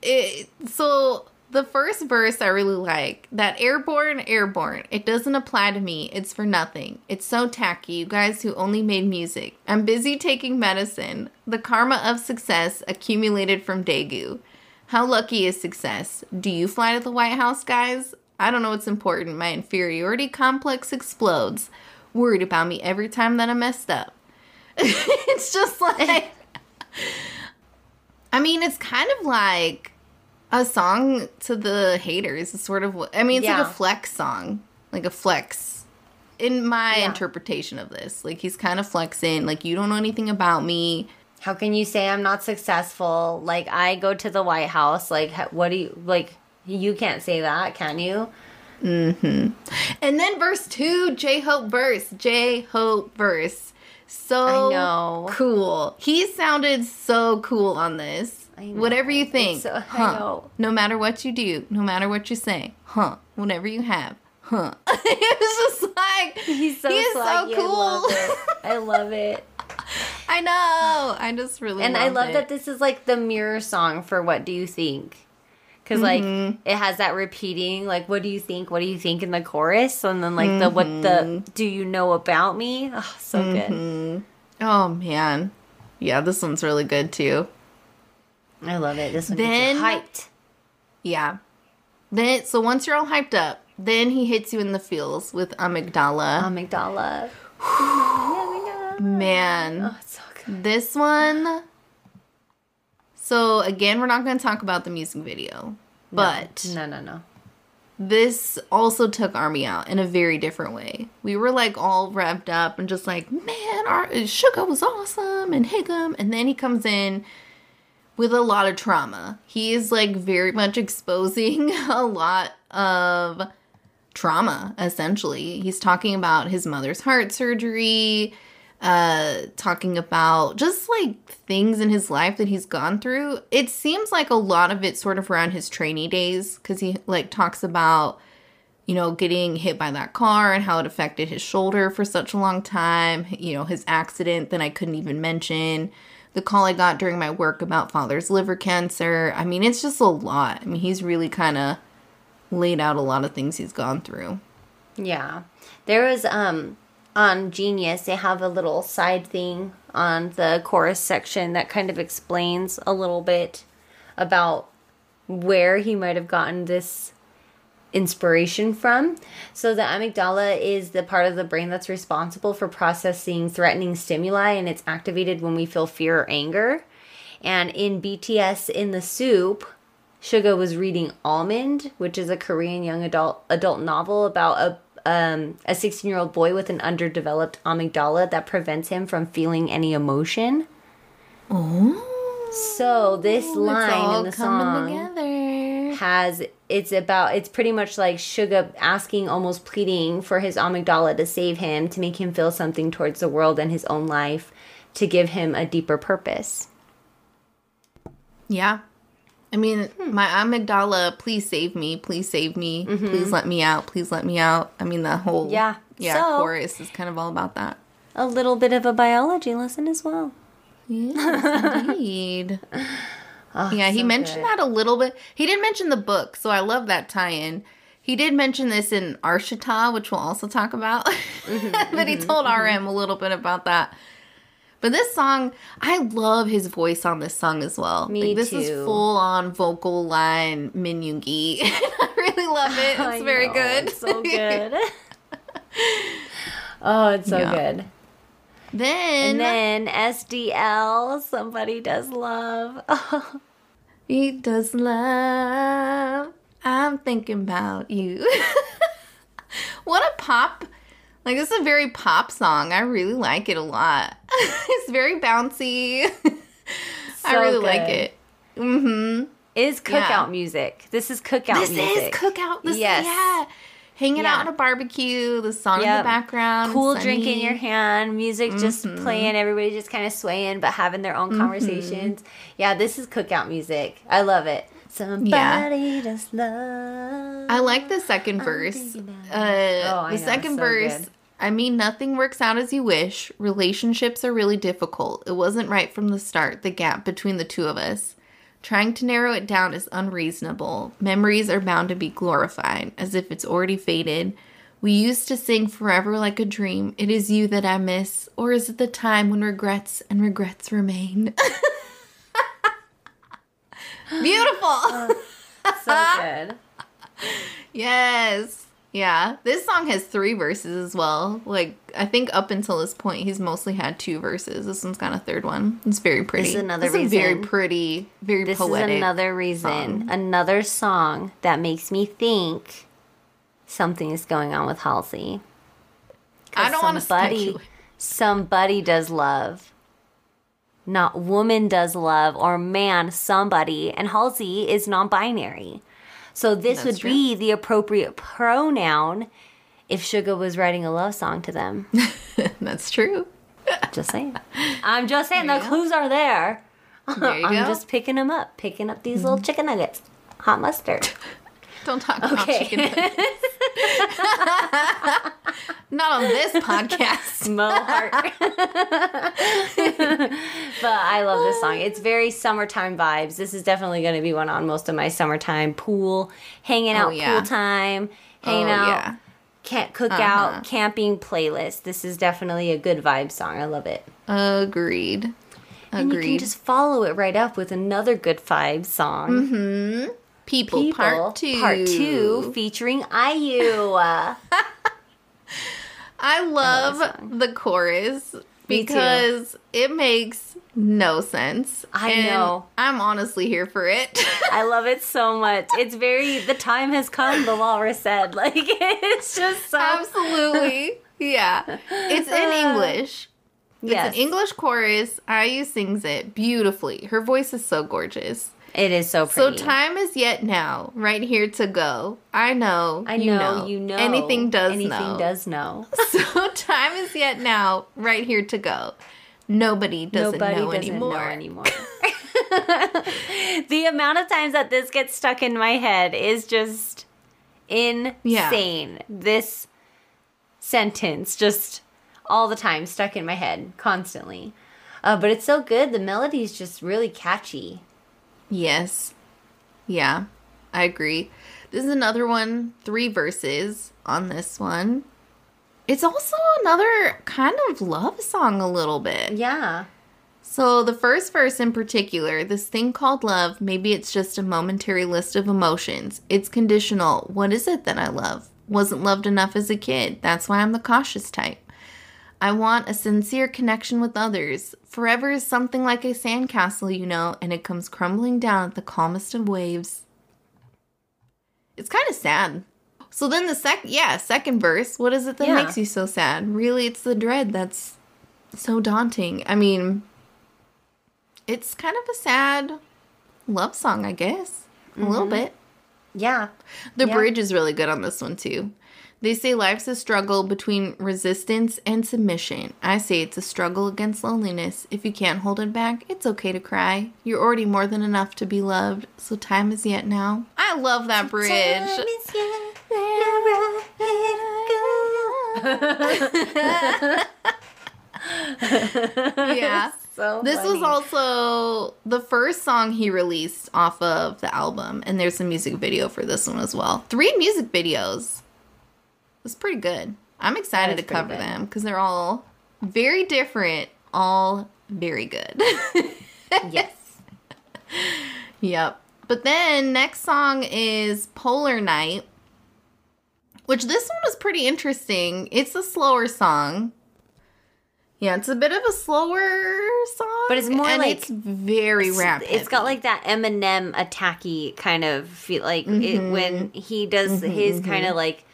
it. So the first verse I really like that airborne, airborne. It doesn't apply to me. It's for nothing. It's so tacky. You guys who only made music. I'm busy taking medicine. The karma of success accumulated from Daegu. How lucky is success? Do you fly to the White House, guys? I don't know what's important. My inferiority complex explodes. Worried about me every time that I messed up. [laughs] it's just like. [laughs] I mean, it's kind of like a song to the haters. It's sort of what. I mean, it's like a flex song. Like a flex. In my Yeah. interpretation of this. Like, he's kind of flexing. Like, you don't know anything about me. How can you say I'm not successful? Like I go to the White House. Like what do you like? You can't say that, can you? Mm-hmm. And then verse two, J Hope verse, J Hope verse. So cool. He sounded so cool on this. Whatever you think, It's so- huh? No matter what you do, no matter what you say, huh? Whatever you have, huh? [laughs] it was just like He's so he so cool. I love it. [laughs] I love know. I just really and I love it. that this is like the mirror song for what do you think? Because like Mm-hmm. it has that repeating, like what do you think? What do you think in the chorus, and then like the what Mm-hmm. the do you know about me? Oh, so good. Oh man, yeah, this one's really good too. I love it. This one Then- hyped. Yeah. Then so once you're all hyped up, then he hits you in the feels with amygdala. Amygdala. [sighs] Man, Oh, it's so good. this one. So again, we're not going to talk about the music video, but no, no, no. this also took Army out in a very different way. We were like all revved up and just like, man, our Suga was awesome and Haegeum, and then he comes in with a lot of trauma. He is like very much exposing [laughs] a lot of trauma essentially. He's talking about his mother's heart surgery, uh talking about just like things in his life that he's gone through. It seems like a lot of it sort of around his trainee days cuz he like talks about you know, getting hit by that car and how it affected his shoulder for such a long time, you know, his accident that I couldn't even mention, the call I got during my work about father's liver cancer. I mean, it's just a lot. I mean, he's really kind of laid out a lot of things he's gone through. Yeah. There was um on Genius, they have a little side thing on the chorus section that kind of explains a little bit about where he might have gotten this inspiration from. So the amygdala is the part of the brain that's responsible for processing threatening stimuli and it's activated when we feel fear or anger. And in BTS in the SOOP, Suga was reading Almond, which is a Korean young adult adult novel about a um, a 16 year old boy with an underdeveloped amygdala that prevents him from feeling any emotion. Oh. So this line in the coming song together. Has it's about it's pretty much like Suga asking, almost pleading for his amygdala to save him, to make him feel something towards the world and his own life, to give him a deeper purpose. Yeah. I mean, my amygdala, please save me, please save me, mm-hmm. please let me out, please let me out. I mean, the whole Yeah. yeah So- chorus is kind of all about that. A little bit of a biology lesson as well. Yes, indeed. [laughs] Ah, yeah, he mentioned good. that a little bit. He didn't mention the book, so I love that tie-in. He did mention this in Suchwita, which we'll also talk about. Mm-hmm, [laughs] but he mm-hmm, told mm-hmm. RM a little bit about that. But this song, I love his voice on this song as well. Me like, this too. is full on vocal line Min Yoongi. [laughs] I really love it. I It's very know, good. it's so good. [laughs] oh, it's so Yeah. good. then, And then SDL, somebody does love. He does love. I'm thinking about you. [laughs] what a pop. Like this is a very pop song. I really like it a lot. [laughs] it's very bouncy. [laughs] I So really like it. Mm hmm. Is cookout Yeah. music. This is cookout This music. is cookout. This Yes. yeah. Hanging Yeah. out at a barbecue, the song in the background. cool sunny. drink in your hand, music just Mm-hmm. playing, everybody just kind of swaying but having their own conversations. Yeah, this is cookout music. I love it. Somebody just love. I like the second verse. Uh, Oh, the know, second so verse. good. I mean, nothing works out as you wish. Relationships are really difficult. It wasn't right from the start, the gap between the two of us. Trying to narrow it down is unreasonable. Memories are bound to be glorified, as if it's already faded. We used to sing forever like a dream. It is you that I miss, or is it the time when regrets and regrets remain? [laughs] Beautiful. [laughs] Oh, so good. [laughs] Yes. Yeah. This song has three verses as well. Like, I think up until this point, he's mostly had two verses. This one's got a third one. It's very pretty. is another This is very pretty, very This poetic. is another reason, another song that makes me think something is going on with Halsey. I don't want to somebody does love. Not woman does love or man, somebody. And Halsey is non binary. So this That's would true. be the appropriate pronoun if Suga was writing a love song to them. [laughs] That's true. just saying. [laughs] I'm just saying There the clues are there. There you [laughs] I'm go. just picking them up, picking up these mm-hmm. little chicken nuggets. Hot mustard. Don't talk about Okay. chicken nuggets. [laughs] Not on this podcast. [laughs] Mo heart. [laughs] but I love this song. It's very summertime vibes. This is definitely going to be one on most of my summertime pool, hanging out Oh, yeah. pool time, hanging Oh, out, yeah. can't cook Uh-huh. out, camping playlist. This is definitely a good vibe song. I love it. Agreed. And you can just follow it right up with another good vibe song. People, People, part two. Part two, featuring IU. [laughs] I love that song. the chorus because it makes no sense. I And know. I'm honestly here for it. [laughs] I love it so much. It's very the time has come. The walrus said, [laughs] like it's just so Absolutely. Yeah. It's in English. It's Yes. an English chorus. IU sings it beautifully. Her voice is so gorgeous. It is so pretty. So time is yet now, right here to go. I know. I you know, know. you know. Anything does Anything know. does know. [laughs] So time is yet now, right here to go. Nobody doesn't Nobody know doesn't anymore. know anymore. [laughs] the amount of times that this gets stuck in my head is just insane. This sentence just all the time stuck in my head constantly. Uh, but it's so good. The melody's just really catchy. Yes. Yeah, I agree. This is another one, three verses on this one. It's also another kind of love song, a little bit. Yeah. So, the first verse in particular, this thing called love, maybe it's just a momentary list of emotions. It's conditional. What is it that I love? Wasn't loved enough as a kid. That's why I'm the cautious type. I want a sincere connection with others. Forever is something like a sandcastle, you know, and it comes crumbling down at the calmest of waves. It's kind of sad. So then the sec yeah, second verse, what is it that Yeah. makes you so sad? Really, it's the dread that's so daunting. I mean, it's kind of a sad love song, I guess. A little mm-hmm. bit. Yeah. The Yeah. bridge is really good on this one too. They say life's a struggle between resistance and submission. I say it's a struggle against loneliness. If you can't hold it back, it's okay to cry. You're already more than enough to be loved, so time is yet now. I love that bridge. [laughs] Yeah. [laughs] So This was also the first song he released off of the album, and there's a music video for this one as well. Three music videos. It's pretty good. I'm excited to cover good. them because they're all very different, all very good. [laughs] yes. Yep. But then next song is Polar Night, which this one was pretty interesting. It's a slower song. Yeah, it's a bit of a slower song, But it's more and like- it's very rap. It's got like that Eminem attacky kind of feel. Like Mm-hmm. it, when he does his kind of like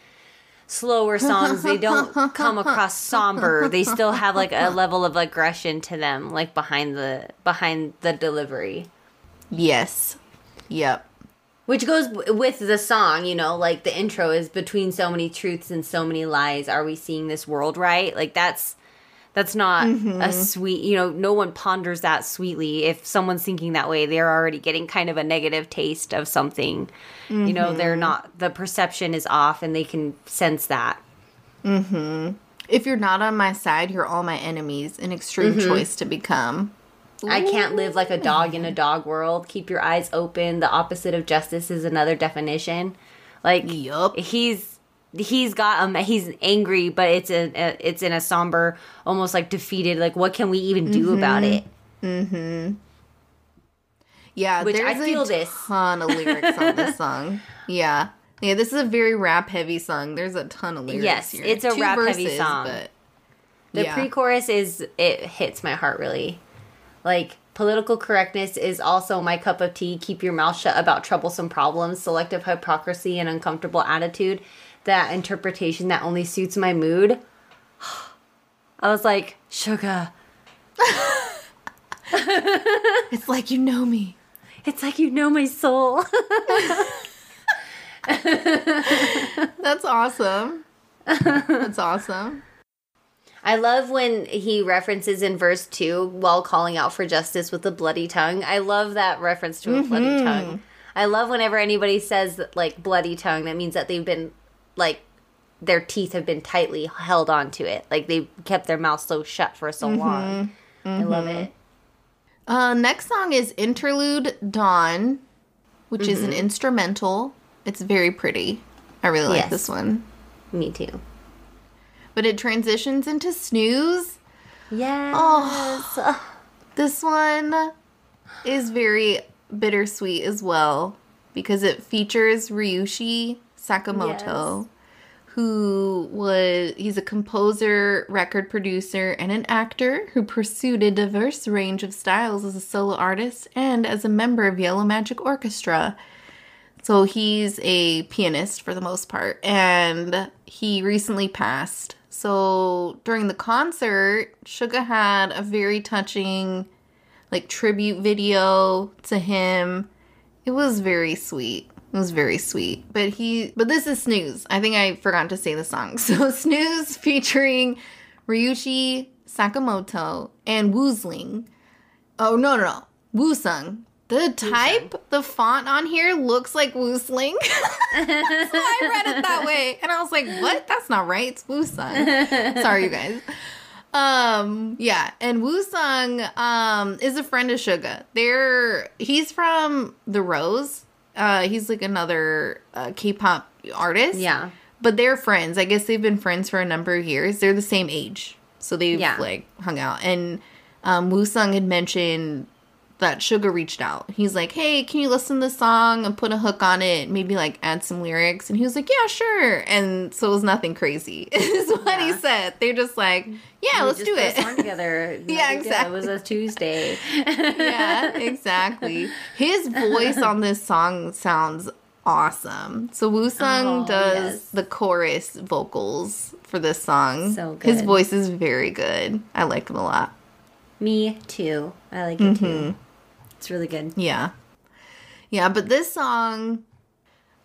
slower songs, they don't [laughs] come across somber. They still have like a level of aggression to them, like behind the behind the delivery. yes, yep, Which goes with the song, you know, like the intro is between so many truths and so many lies. Are we seeing this world right? Like that's that's not a sweet, you know, no one ponders that sweetly. If someone's thinking that way, they're already getting kind of a negative taste of something. You know, they're not the perception is off and they can sense that. Mm hmm. If you're not on my side, you're all my enemies. An extreme Mm-hmm. choice to become. I can't live like a dog in a dog world. Keep your eyes open. The opposite of justice is another definition. Like Yup. he's he's got um he's angry, but it's a, a it's in a somber, almost like defeated. Like what can we even do about it? Mm-hmm yeah, Which there's I feel a this. ton of lyrics on this song. [laughs] Yeah, yeah, this is a very rap heavy song. There's a ton of lyrics. Yes, here. it's a Two rap-heavy song. But The yeah. pre-chorus is it hits my heart really. Like political correctness is also my cup of tea. Keep your mouth shut about troublesome problems, selective hypocrisy, and uncomfortable attitude. That interpretation that only suits my mood. [sighs] I was like, sugar. [laughs] it's like you know me. It's like you know my soul. [laughs] That's awesome. That's awesome. I love when he references in verse 2 while calling out for justice with a bloody tongue. I love that reference to a bloody mm-hmm. tongue. I love whenever anybody says like bloody tongue, that means that they've been like their teeth have been tightly held onto it. Like they've kept their mouth so shut for so long. I love it. Uh, next song is Interlude Dawn, which is an Mm-hmm. instrumental. It's very pretty. I really like Yes. this one. Me too. But it transitions into Snooze. Yes. This one is very bittersweet as well because it features Ryuichi Sakamoto, who was he's a composer, record producer, and an actor who pursued a diverse range of styles as a solo artist and as a member of Yellow Magic Orchestra. So he's a pianist for the most part, and he recently passed. So during the concert, Suga had a very touching, like tribute video to him. It was very sweet. It was very sweet. But he, but this is Snooze. I think I forgot to say the song. [laughs] So Snooze featuring Ryuichi Sakamoto and Woozling. Oh no no no, Woosung. The type, the font on here looks like Woosling. [laughs] so I read it that way. And I was like, what? That's not right. It's Woosung. [laughs] Sorry, you guys. Um, yeah. And Woosung um is a friend of Suga. They're he's from The Rose. Uh he's like another uh, K-pop artist. Yeah. But they're friends. I guess they've been friends for a number of years. They're the same age. So they've Yeah. like hung out. And um Woosung had mentioned that Suga reached out. He's like, "Hey, can you listen to this song and put a hook on it? Maybe like add some lyrics." And he was like, "Yeah, sure." And so it was nothing crazy. [laughs] is what he said. They're just like, "Yeah, We let's do it." song together. [laughs] Yeah, exactly. deal. It was a Tuesday. [laughs] yeah, exactly. His voice on this song sounds awesome. So Woosung Oh, does yes. the chorus vocals for this song. So good. His voice is very good. I like him a lot. Me too. I like it Mm-hmm. too. It's really good. Yeah. Yeah, but this song,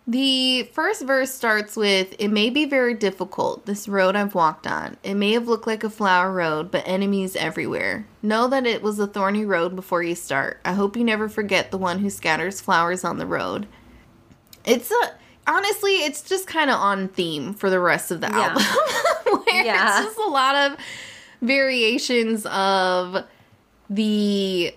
the first verse starts with It may be very difficult, this road I've walked on. It may have looked like a flower road, but enemies everywhere. Know that it was a thorny road before you start. I hope you never forget the one who scatters flowers on the road. It's a. Honestly, it's just kind of on theme for the rest of the Yeah. album. [laughs] where Yeah. it's just a lot of variations of the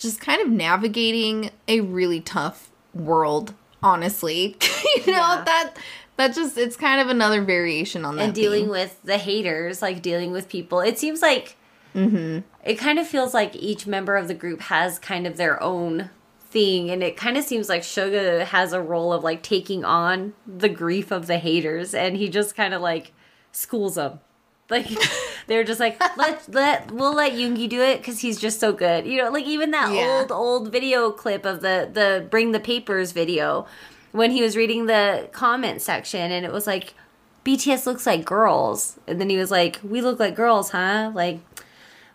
just kind of navigating a really tough world honestly [laughs] you know Yeah. that that just it's kind of another variation on that and dealing theme. with the haters, like dealing with people. It seems like Mm-hmm. it kind of feels like each member of the group has kind of their own thing, and it kind of seems like Suga has a role of like taking on the grief of the haters, and he just kind of like schools them. Like [laughs] they're just like [laughs] let let we'll let Yoongi do it because he's just so good. You know, like even that Yeah. old old video clip of the the bring the papers video when he was reading the comment section and it was like BTS looks like girls. And then he was like, We look like girls, huh? Like,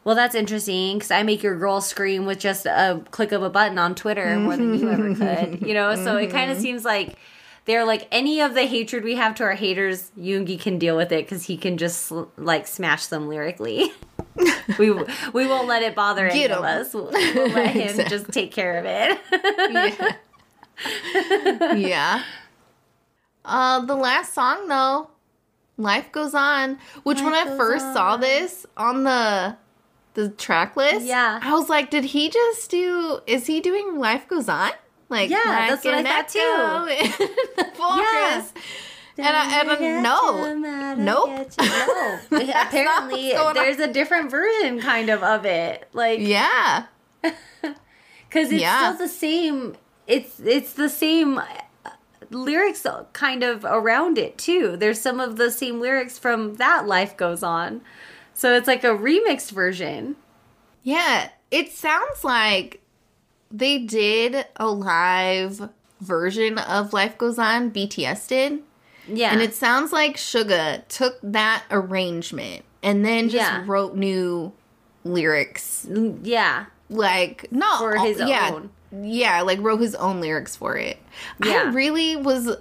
well, that's interesting because I make your girl scream with just a click of a button on Twitter more than you ever could. You know? So it kind of mm-hmm. seems like they're like, any of the hatred we have to our haters, Yoongi can deal with it because he can just like smash them lyrically. [laughs] we we won't let it bother any Get of 'em. us. We'll, we'll let him just take care of it. yeah. [laughs] yeah uh the last song though life goes on which when i first saw this on the the track list Yeah. i was like did he just do is he doing life goes on like Yeah, that's what I thought too. the [laughs] chorus. And I, and I, no, nope. No. [laughs] Apparently, going on. there's a different version kind of of it. Like, yeah, [laughs] because it's Yeah. still the same. It's it's the same uh, lyrics kind of around it too. There's some of the same lyrics from that life goes on. So it's like a remixed version. yeah. It sounds like they did a live version of Life Goes On. BTS did, Yeah. and it sounds like Suga took that arrangement and then just Yeah. wrote new lyrics. yeah. Like no, For his yeah, own. Yeah, like wrote his own lyrics for it. I really was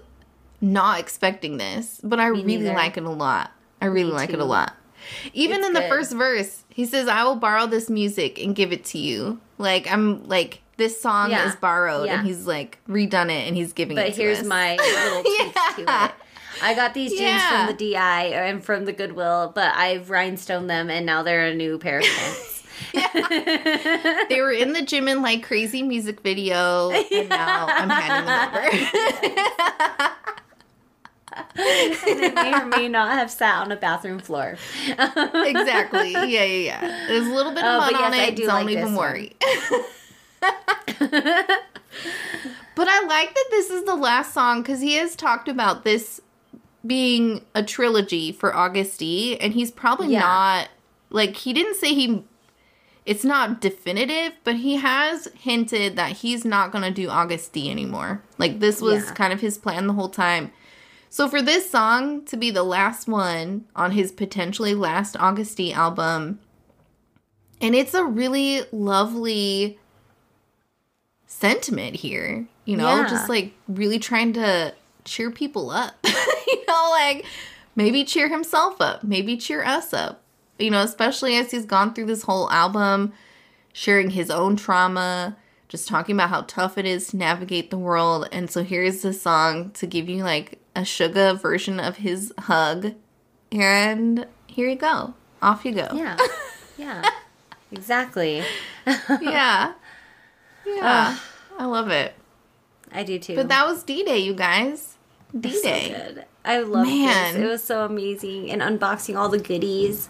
not expecting this, but I really neither. like it a lot. I really like it a lot. Even It's in the good. first verse, he says, "I will borrow this music and give it to you." Like I'm like this song Yeah. is borrowed, Yeah. and he's like redone it, and he's giving it. But to here's us. my little [laughs] tweaks Yeah. to it. I got these jeans Yeah. from the DI and from the Goodwill, but I've rhinestoned them and now they're a new pair of pants. [laughs] they were in the gym in like crazy music video, and now [laughs] I'm handing them over. and they may or may not have sat on a bathroom floor. exactly. Yeah, yeah, yeah. There's a little bit of Oh, mud but on yes, I it. do Don't like even worry. But I like that this is the last song because he has talked about this being a trilogy for Agust D, and he's probably Yeah. not like he didn't say he. It's not definitive, but he has hinted that he's not going to do Agust D anymore. Like this was Yeah. kind of his plan the whole time. So for this song to be the last one on his potentially last Agust D album, and it's a really lovely sentiment here, you know, Yeah. just like really trying to cheer people up. [laughs] you know, like maybe cheer himself up, maybe cheer us up. You know, especially as he's gone through this whole album, sharing his own trauma, just talking about how tough it is to navigate the world. And so here's the song to give you like a sugar version of his hug. And here you go. Off you go. Yeah. [laughs] Yeah. exactly. [laughs] yeah. Yeah. I love it. I do too. But that was D Day, you guys. D Day. good. I love Man. this. It was so amazing. And unboxing all the goodies.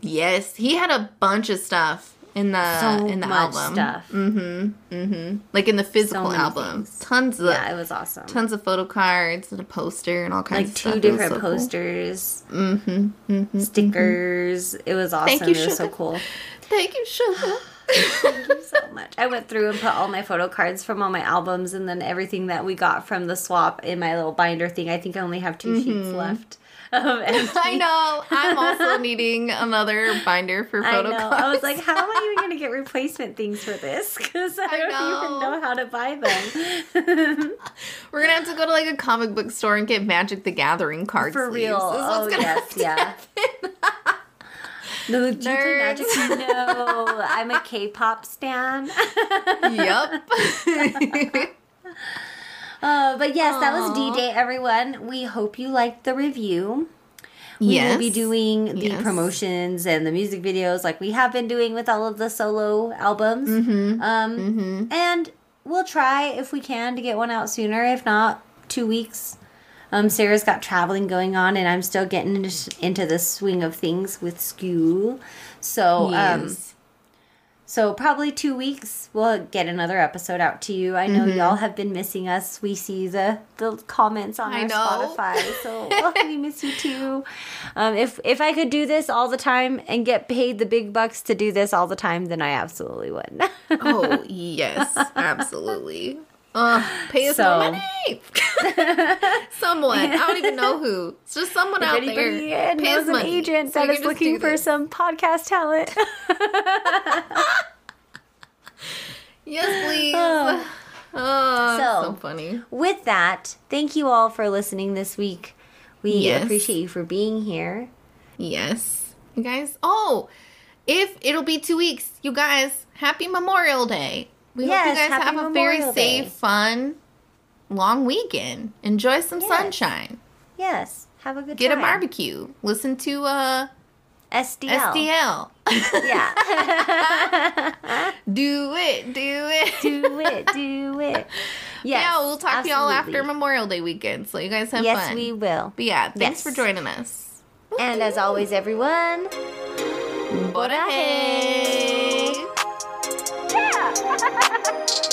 yes, he had a bunch of stuff in the so in the much album. stuff. Mm-hmm. Mm-hmm. Like in the physical many album. things. Tons of Yeah, it was awesome. tons of photo cards and a poster and all kinds like of two stuff. It was different so cool. posters, mm-hmm, stickers. It was awesome. Thank you, it was so cool. Thank you, Suga. Thank you so much. I went through and put all my photo cards from all my albums and then everything that we got from the swap in my little binder thing. I think I only have 2 sheets left. Mm-hmm. [laughs] I know. I'm also [laughs] needing another binder for I photo know. cards. I was like, how am I even going to get replacement things for this? [laughs] Because I, don't know. even know how to buy them. We're gonna have to go to like a comic book store and get Magic the Gathering cards. For real. Oh, yes. Yeah. No, do you play Magic? No, I'm a K-pop stan. yep. [laughs] Uh, but yes, that was D Day, everyone. We hope you liked the review. We yes. will be doing the Yes. promotions and the music videos like we have been doing with all of the solo albums. Mm-hmm. Um, And we'll try if we can to get one out sooner. If not, two weeks. Um, Sarah's got traveling going on, and I'm still getting into, into the swing of things with school. So, um, so probably two weeks we'll get another episode out to you. I know y'all have been missing us. We see the the comments on I our know. Spotify, so [laughs] we miss you too. Um, if if I could do this all the time and get paid the big bucks to do this all the time, then I absolutely would. [laughs] oh yes, absolutely. Uh, pay us So- more money. [laughs] someone. I don't even know who. It's just someone if out anybody there. Pay knows an money agent so that is looking for this. some podcast talent, [laughs] Yes, please. Oh. [sighs] Oh, so, So- so funny. with that, thank you all for listening this week. We Yes. appreciate you for being here. Yes. You guys. Oh, if it'll be two weeks, you guys, happy Memorial Day. We hope you guys have a very Memorial safe, Day. fun, long weekend. Enjoy some Yes. sunshine. Yes, have a good Get time. a barbecue. Listen to uh SDL. SDL. Yeah. [laughs] do it, do it. do it, do it. [laughs] Yes. yeah, we'll talk to y'all after Memorial Day weekend. So you guys have Yes, fun. Yes, we will. But yeah, thanks Yes. for joining us. And as always, everyone, Borahae. Ha ha ha ha!